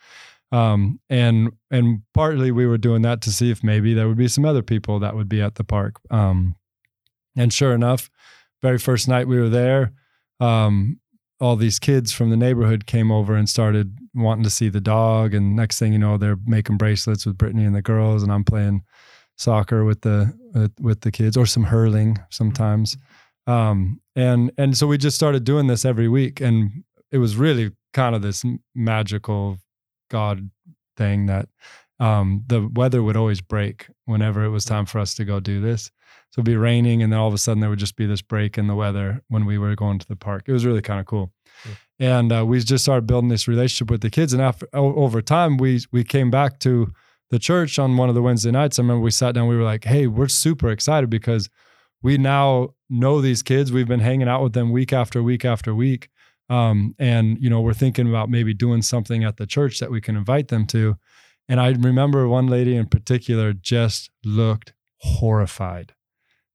Um, and and partly we were doing that to see if maybe there would be some other people that would be at the park. Um, and sure enough, very first night we were there, um, all these kids from the neighborhood came over and started wanting to see the dog. And next thing you know, they're making bracelets with Brittany and the girls, and I'm playing soccer with the with, with the kids or some hurling sometimes. Um, and and so we just started doing this every week, and it was really kind of this magical God thing that um, the weather would always break whenever it was time for us to go do this. So it'd be raining, and then all of a sudden there would just be this break in the weather when we were going to the park. It was really kind of cool. And uh, we just started building this relationship with the kids, and after over time, we we came back to the church on one of the Wednesday nights. I remember we sat down. We were like, "Hey, we're super excited because we now know these kids. We've been hanging out with them week after week after week, um, and you know we're thinking about maybe doing something at the church that we can invite them to." And I remember one lady in particular just looked horrified.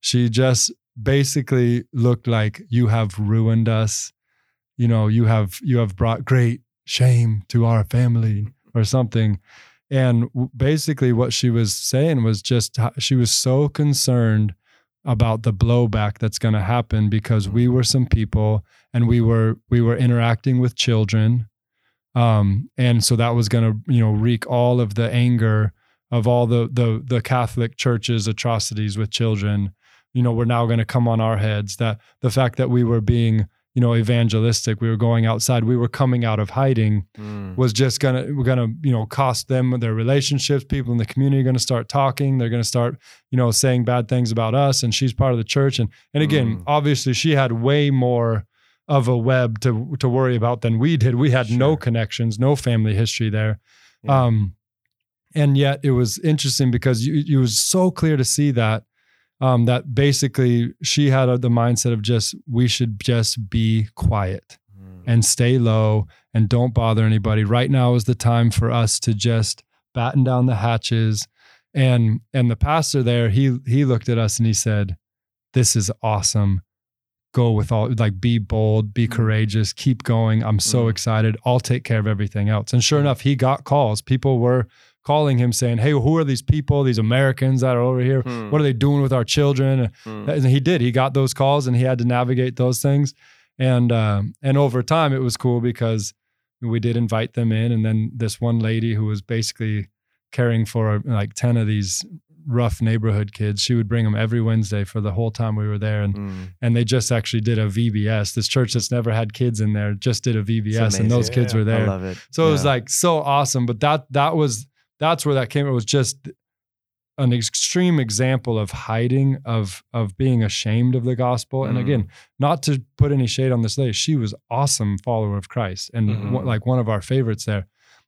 She just basically looked like you have ruined us. You know, you have you have brought great shame to our family or something. And basically what she was saying was just she was so concerned about the blowback that's going to happen because we were some people and we were we were interacting with children Um, and so that was going to, you know, wreak all of the anger of all the the the Catholic Church's atrocities with children. You know, we're now going to come on our heads. That the fact that we were being, you know, evangelistic, we were going outside, we were coming out of hiding, Mm. was just gonna we're gonna you know cost them their relationships. People in the community are to start talking. They're to start you know saying bad things about us. And she's part of the church. And and again, Mm. obviously, she had way more of a web to to worry about than we did. We had no connections, no family history there. Yeah. Um, and yet it was interesting because you, it was so clear to see that um, that basically she had uh, the mindset of just we should just be quiet Mm. and stay low and don't bother anybody. Right now is the time for us to just batten down the hatches. And and the pastor there, he he looked at us and he said, "This is awesome. Go with all like be bold, be Mm. courageous, keep going. I'm so Mm. excited. I'll take care of everything else." And sure enough, he got calls. People were calling him saying, "Hey, who are these people? These Americans that are over here? Hmm. What are they doing with our children?" Hmm. and he did he got those calls and he had to navigate those things and um, and over time it was cool because we did invite them in and then this one lady who was basically caring for like 10 of these rough neighborhood kids she would bring them every wednesday for the whole time we were there and Hmm. and they just actually did a vbs this church that's never had kids in there just did a vbs and those kids Yeah, were there I love it. so it was like so awesome. But that that was that's where that came. It was just an extreme example of hiding, of of being ashamed of the gospel. And Mm. again, not to put any shade on this lady, she was awesome follower of Christ and Mhm. one- like one of our favorites there.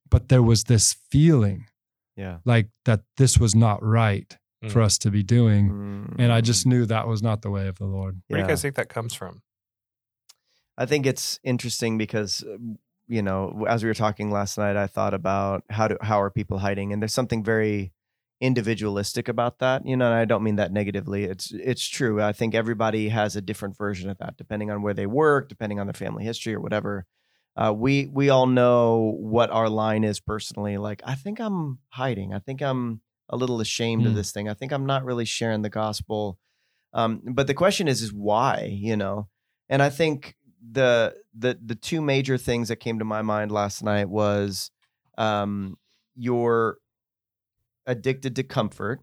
But there was this feeling yeah. like that this was not right for Mm. us to be doing. Mm. And I just knew that was not the way of the Lord. Where do you guys think that comes from? I think it's interesting because uh, you know, as we were talking last night, I thought about how do how are people hiding, and there's something very individualistic about that. You know, and I don't mean that negatively. It's it's true. I think everybody has a different version of that, depending on where they work, depending on their family history or whatever. Uh, we we all know what our line is personally. Like, I think I'm hiding. I think I'm a little ashamed of Mm. this thing. I think I'm not really sharing the gospel. Um, but the question is, is why? You know, and I think the the the two major things that came to my mind last night was um you're addicted to comfort.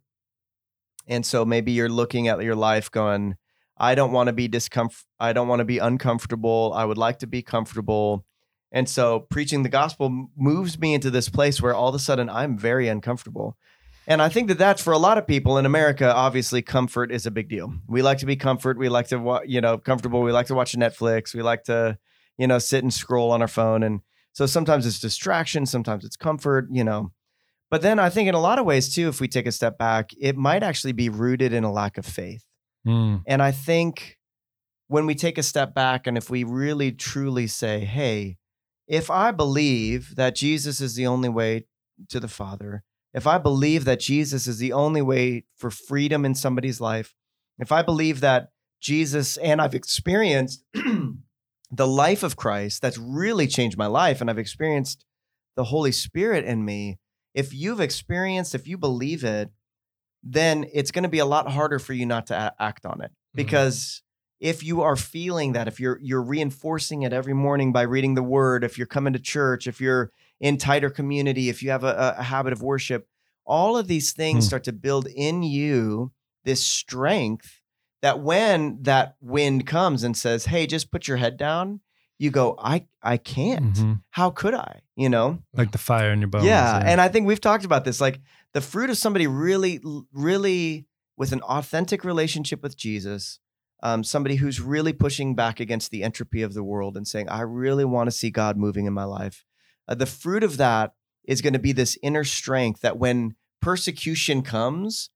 And so maybe you're looking at your life going i don't want to be discomfort i don't want to be uncomfortable. I would like to be comfortable. And so preaching the gospel moves me into this place where all of a sudden i'm very uncomfortable and I think that that's for a lot of people in America. Obviously, comfort is a big deal. We like to be comfort. We like to, wa- you know, comfortable. We like to watch Netflix. We like to, you know, sit and scroll on our phone. And so sometimes it's distraction. Sometimes it's comfort. You know, but then I think in a lot of ways too, if we take a step back, it might actually be rooted in a lack of faith. Mm, And I think when we take a step back and if we really truly say, hey, if I believe that Jesus is the only way to the Father, if I believe that Jesus is the only way for freedom in somebody's life, if I believe that Jesus and I've experienced the life of Christ that's really changed my life and I've experienced the Holy Spirit in me, if you've experienced, if you believe it, then it's going to be a lot harder for you not to act on it. Mm-hmm. Because if you are feeling that if you're you're reinforcing it every morning by reading the word if you're coming to church if you're in tighter community if you have a, a habit of worship all of these things Hmm. start to build in you this strength that when that wind comes and says hey just put your head down you go i i can't mhm. how could i you know Like the fire in your bones. yeah, and I think we've talked about this. Like the fruit of somebody really, really with an authentic relationship with Jesus, um, somebody who's really pushing back against the entropy of the world and saying, "I really want to see God moving in my life." Uh, the fruit of that is going to be this inner strength that when persecution comes,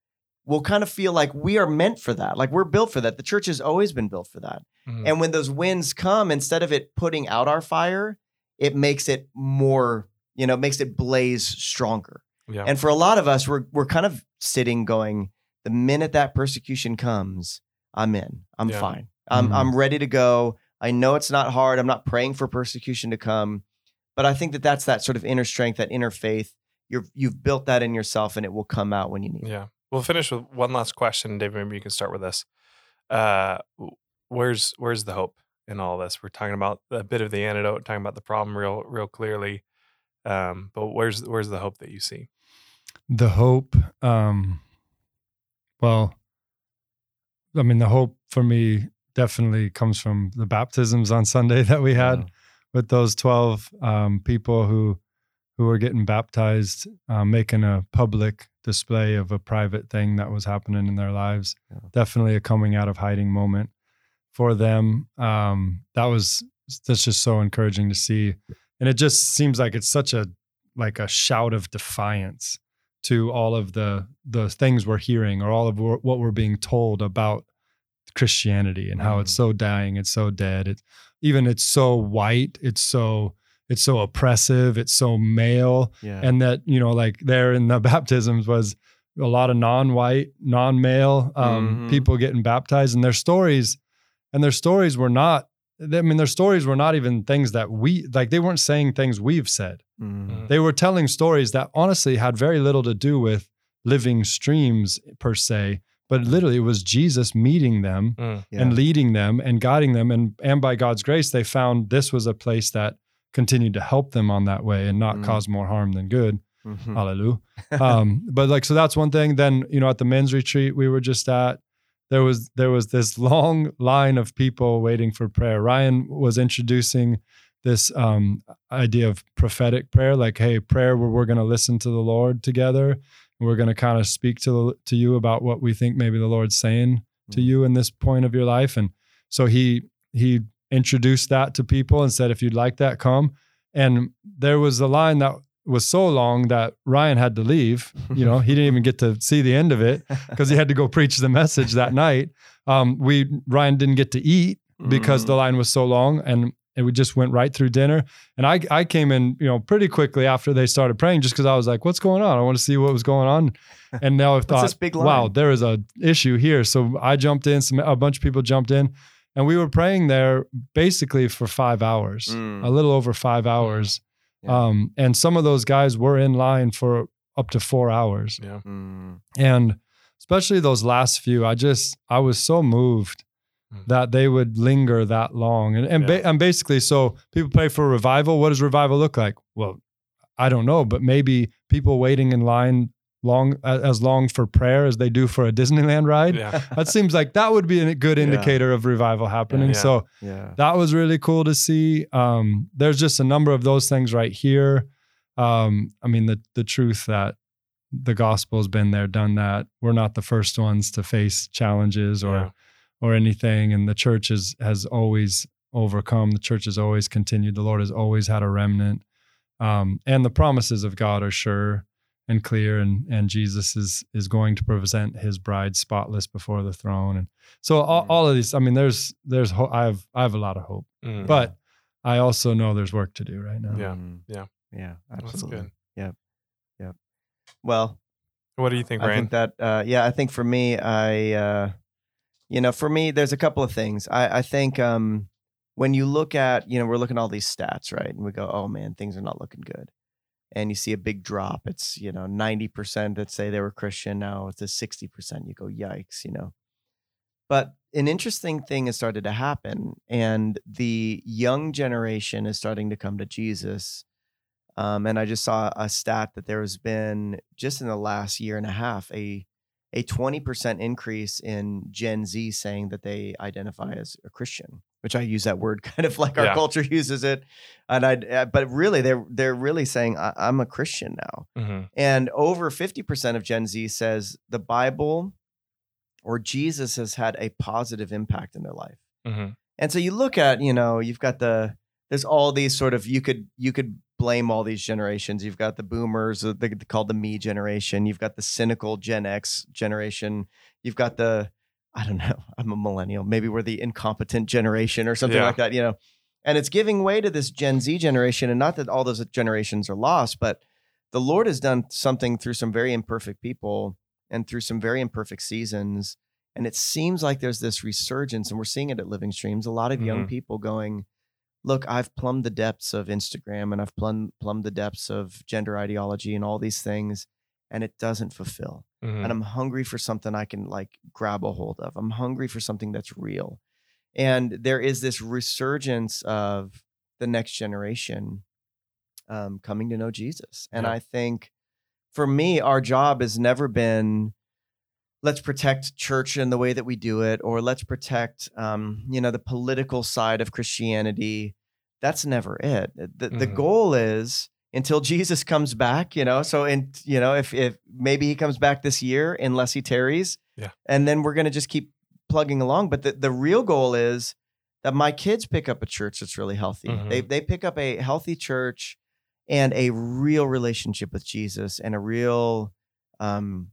we'll kind of feel like we are meant for that. Like we're built for that. The church has always been built for that. Mhm. And when those winds come, instead of it putting out our fire, it makes it more, you know, makes it blaze stronger. yeah. And for a lot of us, we're we're kind of sitting going, the minute that persecution comes, I'm in. I'm Yeah. fine. I'm Mhm. I'm ready to go. I know it's not hard. I'm not praying for persecution to come, but I think that that's that sort of inner strength, that inner faith. You're you've built that in yourself, and it will come out when you need. it. Yeah. We'll finish with one last question, David. Maybe you can start with this. Uh, where's where's the hope in all this? We're talking about a bit of the antidote, talking about the problem real real clearly. Um, but where's where's the hope that you see? The hope, um, well, I mean, the hope for me definitely comes from the baptisms on Sunday that we had Yeah. With those twelve um, people who who were getting baptized, uh, making a public display of a private thing that was happening in their lives. Yeah. Definitely a coming out of hiding moment for them. Um, that was that's just so encouraging to see, and it just seems like it's such a like a shout of defiance to all of the the things we're hearing or all of what we're being told about Christianity and how it's so dying, it's so dead. It's even it's so white, it's so it's so oppressive, it's so male, Yeah. and that you know like there in the baptisms was a lot of non-white, non-male um, Mhm. people getting baptized, and their stories and their stories were not. I mean, their stories were not even things that we like. They weren't saying things we've said Mm. they were telling stories that honestly had very little to do with living streams per se but literally it was jesus meeting them Mm. Yeah. and leading them and guiding them and and by god's grace they found this was a place that continued to help them on that way and not Mm. cause more harm than good Mhm. hallelujah um but like so that's one thing then you know at the men's retreat we were just at there was there was this long line of people waiting for prayer ryan was introducing this um idea of prophetic prayer like hey prayer where we're going to listen to the lord together and we're going to kind of speak to to you about what we think maybe the lord's saying to Mm. you in this point of your life and so he he introduced that to people and said if you'd like that come and there was a line that was so long that Ryan had to leave. You know, he didn't even get to see the end of it because he had to go preach the message that night. Um, we Ryan didn't get to eat because the line was so long, and and we just went right through dinner. And I I came in, you know, pretty quickly after they started praying, just because I was like, "What's going on? I want to see what was going on." And now I've thought, this big "Wow, there is a issue here." So I jumped in. Some a bunch of people jumped in, and we were praying there basically for five hours, Mm. a little over five hours. Yeah. Um, and some of those guys were in line for up to four hours. Yeah. Mm. And especially those last few, I just, I was so moved Mm. that they would linger that long. And, and, ba- and basically, so people pray for revival. What does revival look like? Well, I don't know, but maybe people waiting in line long as long for prayer as they do for a Disneyland ride. Yeah. That seems like that would be a good Yeah. indicator of revival happening. Yeah. So Yeah. that was really cool to see. Um, there's just a number of those things right here. Um, I mean, the the truth that the gospel's been there, done that. We're not the first ones to face challenges or Yeah. Or anything, and the church has has always overcome. The church has always continued. The Lord has always had a remnant, um, and the promises of God are sure and clear. And and Jesus is is going to present His bride spotless before the throne. And so all, Mhm. all of these. I mean, there's there's ho- I have I have a lot of hope, Mm. but I also know there's work to do right now. Yeah. Mm. Yeah. Yeah. That's Absolutely. good. Well, What do you think, I Ryan? think that uh, yeah, I think for me, I uh, you know, for me, there's a couple of things. I, I think um, when you look at, you know, we're looking at all these stats, right? And we go, oh man, things are not looking good. And you see a big drop. It's, you know, 90% that say they were Christian. Now it's a 60%. You go, yikes, you know. But an interesting thing has started to happen. And the young generation is starting to come to Jesus. Um, and I just saw a stat that there has been just in the last year and a half a a 20% increase in Gen Z saying that they identify as a Christian, which I use that word kind of like our Yeah. culture uses it. And I, uh, but really, they're they're really saying I, I'm a Christian now. Mhm. And over 50% of Gen Z says the Bible or Jesus has had a positive impact in their life. Mhm. And so you look at, you know, you've got the there's all these sort of you could you could blame all these generations. You've got the boomers, uh, they they called the me generation. You've got the cynical Gen X generation. You've got the I don't know, I'm a millennial. Maybe we're the incompetent generation or something Yeah. like that, you know. And it's giving way to this Gen Z generation and not that all those generations are lost, but the Lord has done something through some very imperfect people and through some very imperfect seasons. And it seems like there's this resurgence, and we're seeing it at Living Streams. A lot of young Mhm. people going, Look, I've plumbed the depths of Instagram and I've plumbed, plumbed the depths of gender ideology and all these things, and it doesn't fulfill. Mhm. And I'm hungry for something I can like grab a hold of. I'm hungry for something that's real. and there is this resurgence of the next generation um, coming to know Jesus. And Yeah. I think for me, our job has never been let's protect church in the way that we do it, or let's protect um, you know the political side of Christianity. That's never it. The the Mhm. goal is until Jesus comes back, you know. So and you know if if maybe he comes back this year unless he tarries, Yeah. and then we're gonna just keep plugging along. But the the real goal is that my kids pick up a church that's really healthy. Mhm. They they pick up a healthy church and a real relationship with Jesus and a real um,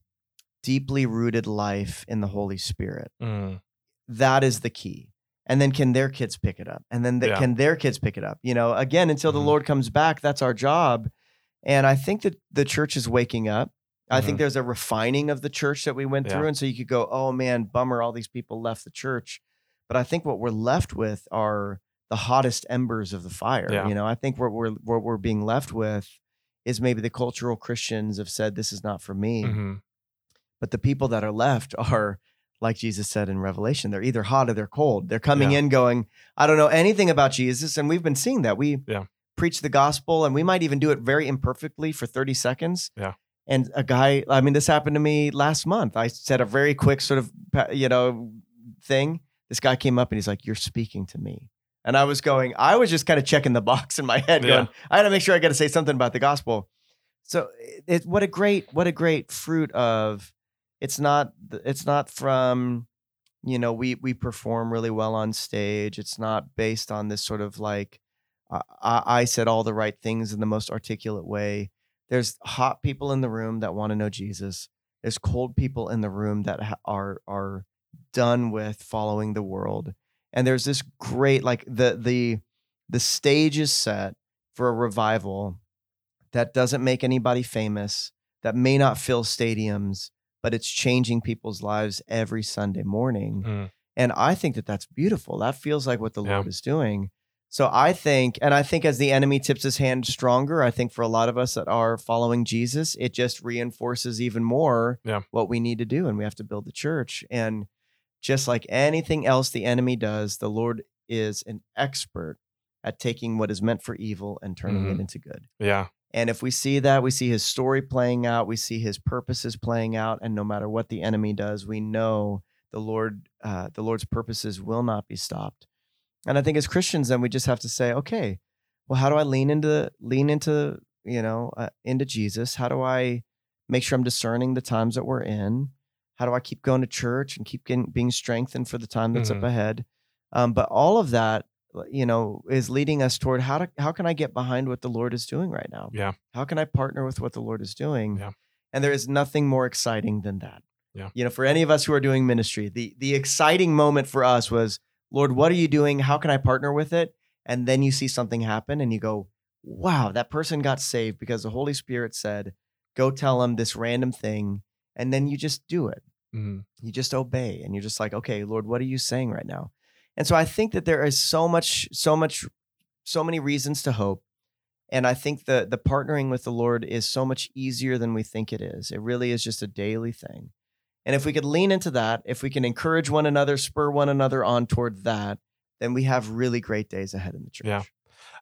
deeply rooted life in the Holy Spirit. Mm, That is the key. And then can their kids pick it up? And then the, Yeah. can their kids pick it up? You know, again, until the Mhm. Lord comes back, that's our job. And I think that the church is waking up. I think Mhm. there's a refining of the church that we went Yeah. through. And so you could go, oh man, bummer, all these people left the church. But I think what we're left with are the hottest embers of the fire. Yeah. You know, I think what we're what we're being left with is maybe the cultural Christians have said this is not for me. mhm. But the people that are left are like Jesus said in Revelation, they're either hot or they're cold. They're coming Yeah. in going, I don't know anything about Jesus. And we've been seeing that. We Yeah. preach the gospel and we might even do it very imperfectly for 30 seconds. Yeah. And a guy, I mean, this happened to me last month. I said a very quick sort of, you know, thing. This guy came up and he's like, You're speaking to me. And I was going, I was just kind of checking the box in my head, Yeah. going, I got to make sure I got to say something about the gospel. So it, what a great, what a great fruit of, it's not, it's not from, you know, we, we perform really well on stage. It's not based on this sort of like, I, I said all the right things in the most articulate way. There's hot people in the room that want to know Jesus. There's cold people in the room that ha- are are done with following the world. And there's this great like the the the stage is set for a revival that doesn't make anybody famous, that may not fill stadiums, but it's changing people's lives every Sunday morning. Mm. And I think that that's beautiful. That feels like what the Yeah. Lord is doing. So I think, and I think as the enemy tips his hand stronger, I think for a lot of us that are following Jesus, it just reinforces even more Yeah. what we need to do. And we have to build the church. And just like anything else the enemy does, the Lord is an expert at taking what is meant for evil and turning it Mhm. into good. Yeah. And if we see that, we see his story playing out, we see his purposes playing out, and no matter what the enemy does, we know the Lord, uh, the Lord's purposes will not be stopped. And I think as Christians, then we just have to say, okay, well, how do I lean into lean into you know uh, into Jesus? How do I make sure I'm discerning the times that we're in? How do I keep going to church and keep getting, being strengthened for the time that's Mhm. up ahead? Um, but all of that, you know, is leading us toward how to how can I get behind what the Lord is doing right now? Yeah. How can I partner with what the Lord is doing? Yeah. And there is nothing more exciting than that. Yeah. You know, for any of us who are doing ministry, the the exciting moment for us was, Lord, what are you doing? How can I partner with it? And then you see something happen and you go, wow, that person got saved because the Holy Spirit said, go tell them this random thing. And then you just do it Mm. you just obey and you're just like okay lord what are you saying right now and so i think that there is so much so much so many reasons to hope and i think the the partnering with the lord is so much easier than we think it is it really is just a daily thing and if we could lean into that if we can encourage one another spur one another on toward that then we have really great days ahead in the church Yeah.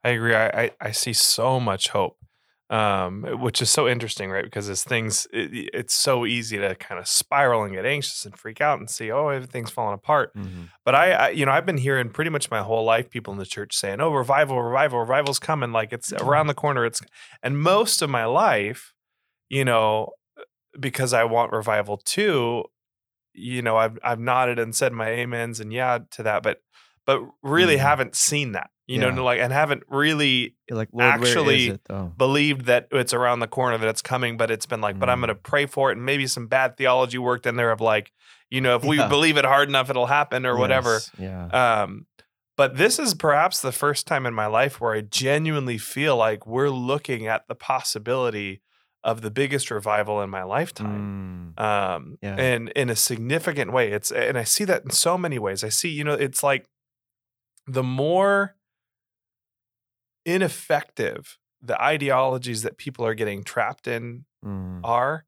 I agree. I, I, I see so much hope, um, which is so interesting, right? Because as things, it, it's so easy to kind of spiral and get anxious and freak out and see, oh, everything's falling apart. Mhm. But I, I, you know, I've been hearing pretty much my whole life people in the church saying, "Oh, revival, revival, revival's coming! Like it's around the corner." It's and most of my life, you know, because I want revival too. You know, I've I've nodded and said my amens and yeah to that, but but really Mhm. haven't seen that. You Yeah. know, like and haven't really You're like lord Actually, believed that it's around the corner that it's coming, but it's been like, but I'm Mm. going to pray for it, and maybe some bad theology worked in there of like, you know, if we Yeah. believe it hard enough, it'll happen or whatever. Yeah Um, but this is perhaps the first time in my life where I genuinely feel like we're looking at the possibility of the biggest revival in my lifetime. Mm. Um, Yeah. and in a significant way. It's and I see that in so many ways. I see, you know, it's like the more ineffective the ideologies that people are getting trapped in Mm. are,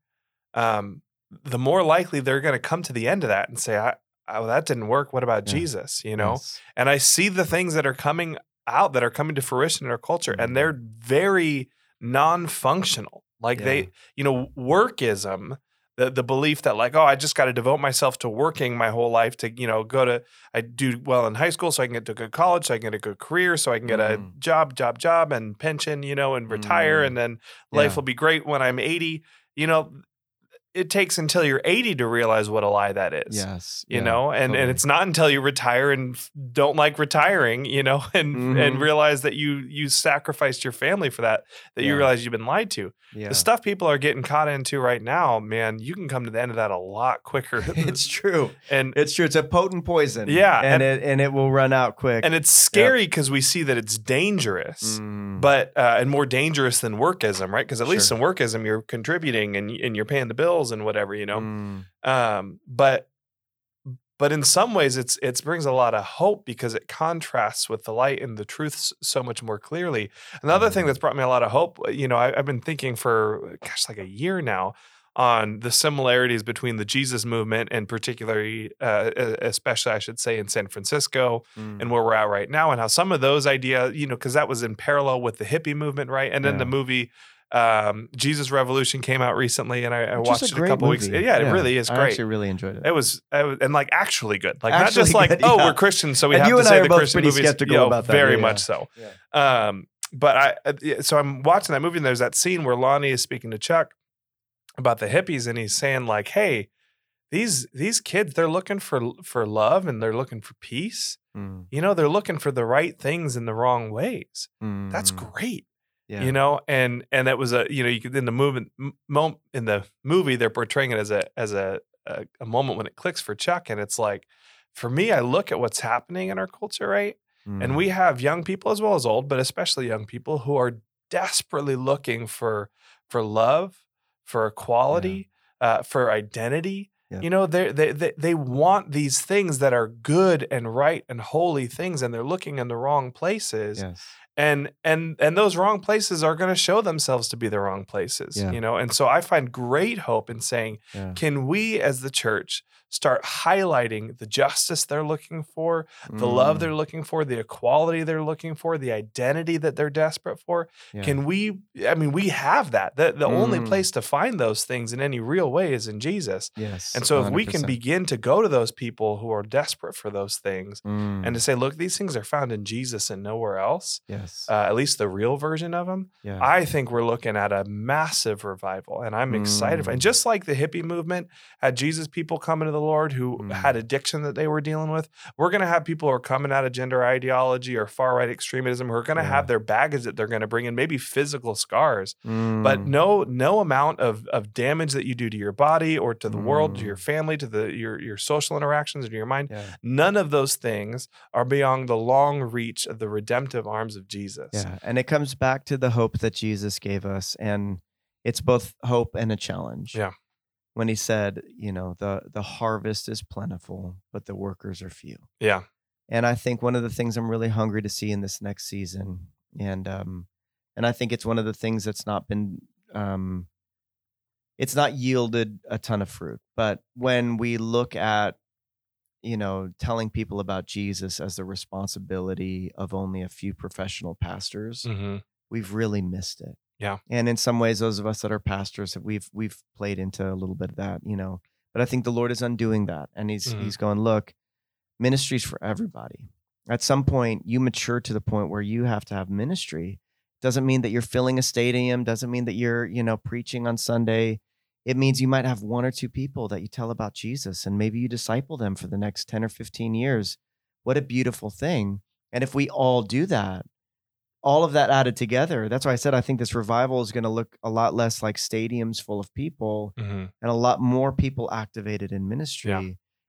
um, the more likely they're going to come to the end of that and say, I, oh, that didn't work. What about Yeah. Jesus? You know, Yes. and I see the things that are coming out that are coming to fruition in our culture, and they're very non-functional. Like Yeah. they, you know, workism, the the belief that like, oh, I just got to devote myself to working my whole life to, you know, go to I do well in high school so I can get to a good college, so I can get a good career, so I can get a Mm. job, job, job, and pension, you know, and retire, Mm. and then life Yeah. will be great when I'm 80. You know, it takes until you're 80 to realize what a lie that is Yes. you yeah, know and and it's not until you retire and don't like retiring you know and and Mhm. realize that you you sacrificed your family for that that you realize you've been lied to yeah. the stuff people are getting caught into right now man you can come to the end of that a lot quicker it's true. and It's true. It's a potent poison. Yeah, and, and- it and it will run out quick. and it's scary because we see that it's dangerous Mm. but uh, and more dangerous than workism right because at least in workism you're contributing and and you're paying the bills and whatever you know Mm. um, but but in some ways it's it brings a lot of hope because it contrasts with the light and the truth so much more clearly another thing Mhm. that's brought me a lot of hope uh, you know I, i've been thinking for gosh like a year now on the similarities between the jesus movement and particularly uh, especially i should say in san francisco Mm. and where we're at right now and how some of those ideas you know because that was in parallel with the hippie movement right and then the movie um, jesus revolution came out recently and i, I watched a it a couple weeks movie. yeah, it really is I great actually really enjoyed it. it was, it was, and like actually good, like Actually not just like good, oh yeah. we're Christians, so we And have to I say the Christian movies, skeptical you know, about that, very yeah, much yeah. so. Um, but I, uh, so I'm watching that movie, and there's that scene where Lonnie is speaking to Chuck about the hippies, and he's saying like, hey, these these kids, they're looking for for love and they're looking for peace. Mm. You know, they're looking for the right things in the wrong ways. That's Mm. great Yeah. you know and and that was a you know you could in the movement m- mo- in the movie they're portraying it as a as a, a a moment when it clicks for chuck and it's like for me i look at what's happening in our culture right and Mm. we have young people as well as old but especially young people who are desperately looking for for love for equality uh, for identity Yeah. you know they're- they they they want these things that are good and right and holy things and they're looking in the wrong places Yes. And and and those wrong places are going to show themselves to be the wrong places Yeah. you know and so i find great hope in saying Yeah. can we as the church start highlighting the justice they're looking for the love Mm. they're looking for the equality they're looking for the identity that they're desperate for Yeah. can we i mean we have that the, the only Mm. place to find those things in any real way is in jesus Yes. and so if we can begin to go to those people who are desperate for those things Mm. and to say look these things are found in jesus and nowhere else yes. uh, at least the real version of them, yeah. I think we're looking at a massive revival, and I'm excited. For, and Mm. just like the hippie movement had Jesus people coming to the Lord who Mm. had addiction that they were dealing with, we're going to have people who are coming out of gender ideology or far right extremism who are going to Yeah. have their baggage that they're going to bring in, maybe physical scars, but Mm. no no amount of of damage that you do to your body or to the world, to Mm. your family, to the your your social interactions, and your mind. Yeah. None of those things are beyond the long reach of the redemptive arms of Jesus. Yeah, and it comes back to the hope that Jesus gave us, and it's both hope and a challenge. Yeah. When he said, you know, the the harvest is plentiful, but the workers are few. Yeah. And I think one of the things I'm really hungry to see in this next season, and um, and I think it's one of the things that's not been, um, it's not yielded a ton of fruit. But when we look at, you know, telling people about Jesus as the responsibility of only a few professional pastors, hmm we've really missed it. Yeah. And in some ways, those of us that are pastors, we've we've played into a little bit of that, you know. But I think the Lord is undoing that, and He's Mhm. He's going, look, ministry's for everybody. At some point, you mature to the point where you have to have ministry. Doesn't mean that you're filling a stadium. Doesn't mean that you're, you know, preaching on Sunday. It means you might have one or two people that you tell about Jesus, and maybe you disciple them for the next ten or fifteen years. What a beautiful thing! And if we all do that, all of that added together, that's why I said I think this revival is going to look a lot less like stadiums full of people hmm and a lot more people activated in ministry. Yeah.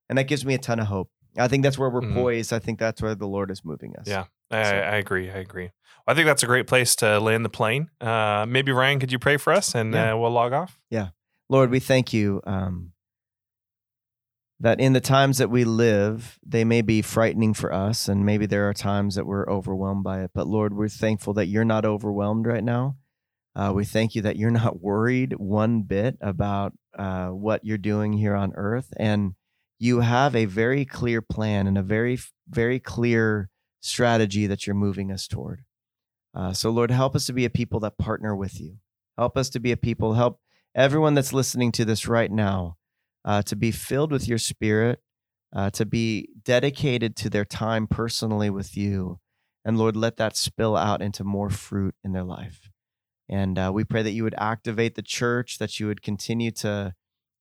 And that gives me a ton of hope. I think that's where we're Mhm. poised. I think that's where the Lord is moving us. Yeah. I, So- I agree. I agree. I think that's a great place to land the plane. Uh, maybe Ryan, could you pray for us and Yeah. uh, we'll log off? Yeah. Lord, we thank you um, that in the times that we live, they may be frightening for us, and maybe there are times that we're overwhelmed by it. But Lord, we're thankful that you're not overwhelmed right now. Uh, we thank you that you're not worried one bit about uh, what you're doing here on earth, and you have a very clear plan and a very, very clear strategy that you're moving us toward. Uh, so, Lord, help us to be a people that partner with you. Help us to be a people, help everyone that's listening to this right now uh, to be filled with your spirit, uh, to be dedicated to their time personally with you. And Lord, let that spill out into more fruit in their life. And uh, we pray that you would activate the church, that you would continue to,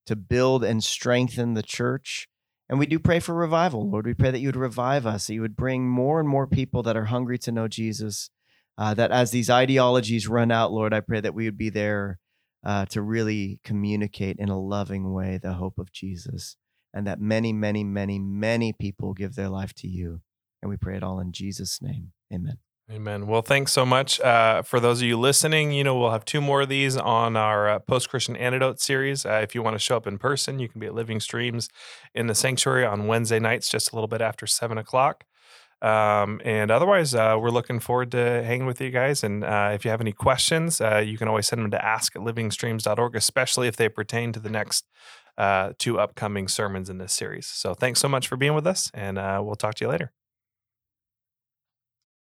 to build and strengthen the church. And we do pray for revival, Lord. We pray that you would revive us, that you would bring more and more people that are hungry to know Jesus. Uh, that as these ideologies run out, Lord, I pray that we would be there uh, to really communicate in a loving way the hope of Jesus, and that many, many, many, many people give their life to you. And we pray it all in Jesus' name. Amen. Amen. Well, thanks so much. Uh, for those of you listening, you know, we'll have two more of these on our uh, Post Christian Antidote series. Uh, if you want to show up in person, you can be at Living Streams in the sanctuary on Wednesday nights, just a little bit after seven o'clock. Um, and otherwise, uh, we're looking forward to hanging with you guys. And uh, if you have any questions, uh, you can always send them to ask at livingstreams.org, especially if they pertain to the next uh, two upcoming sermons in this series. So thanks so much for being with us, and uh, we'll talk to you later.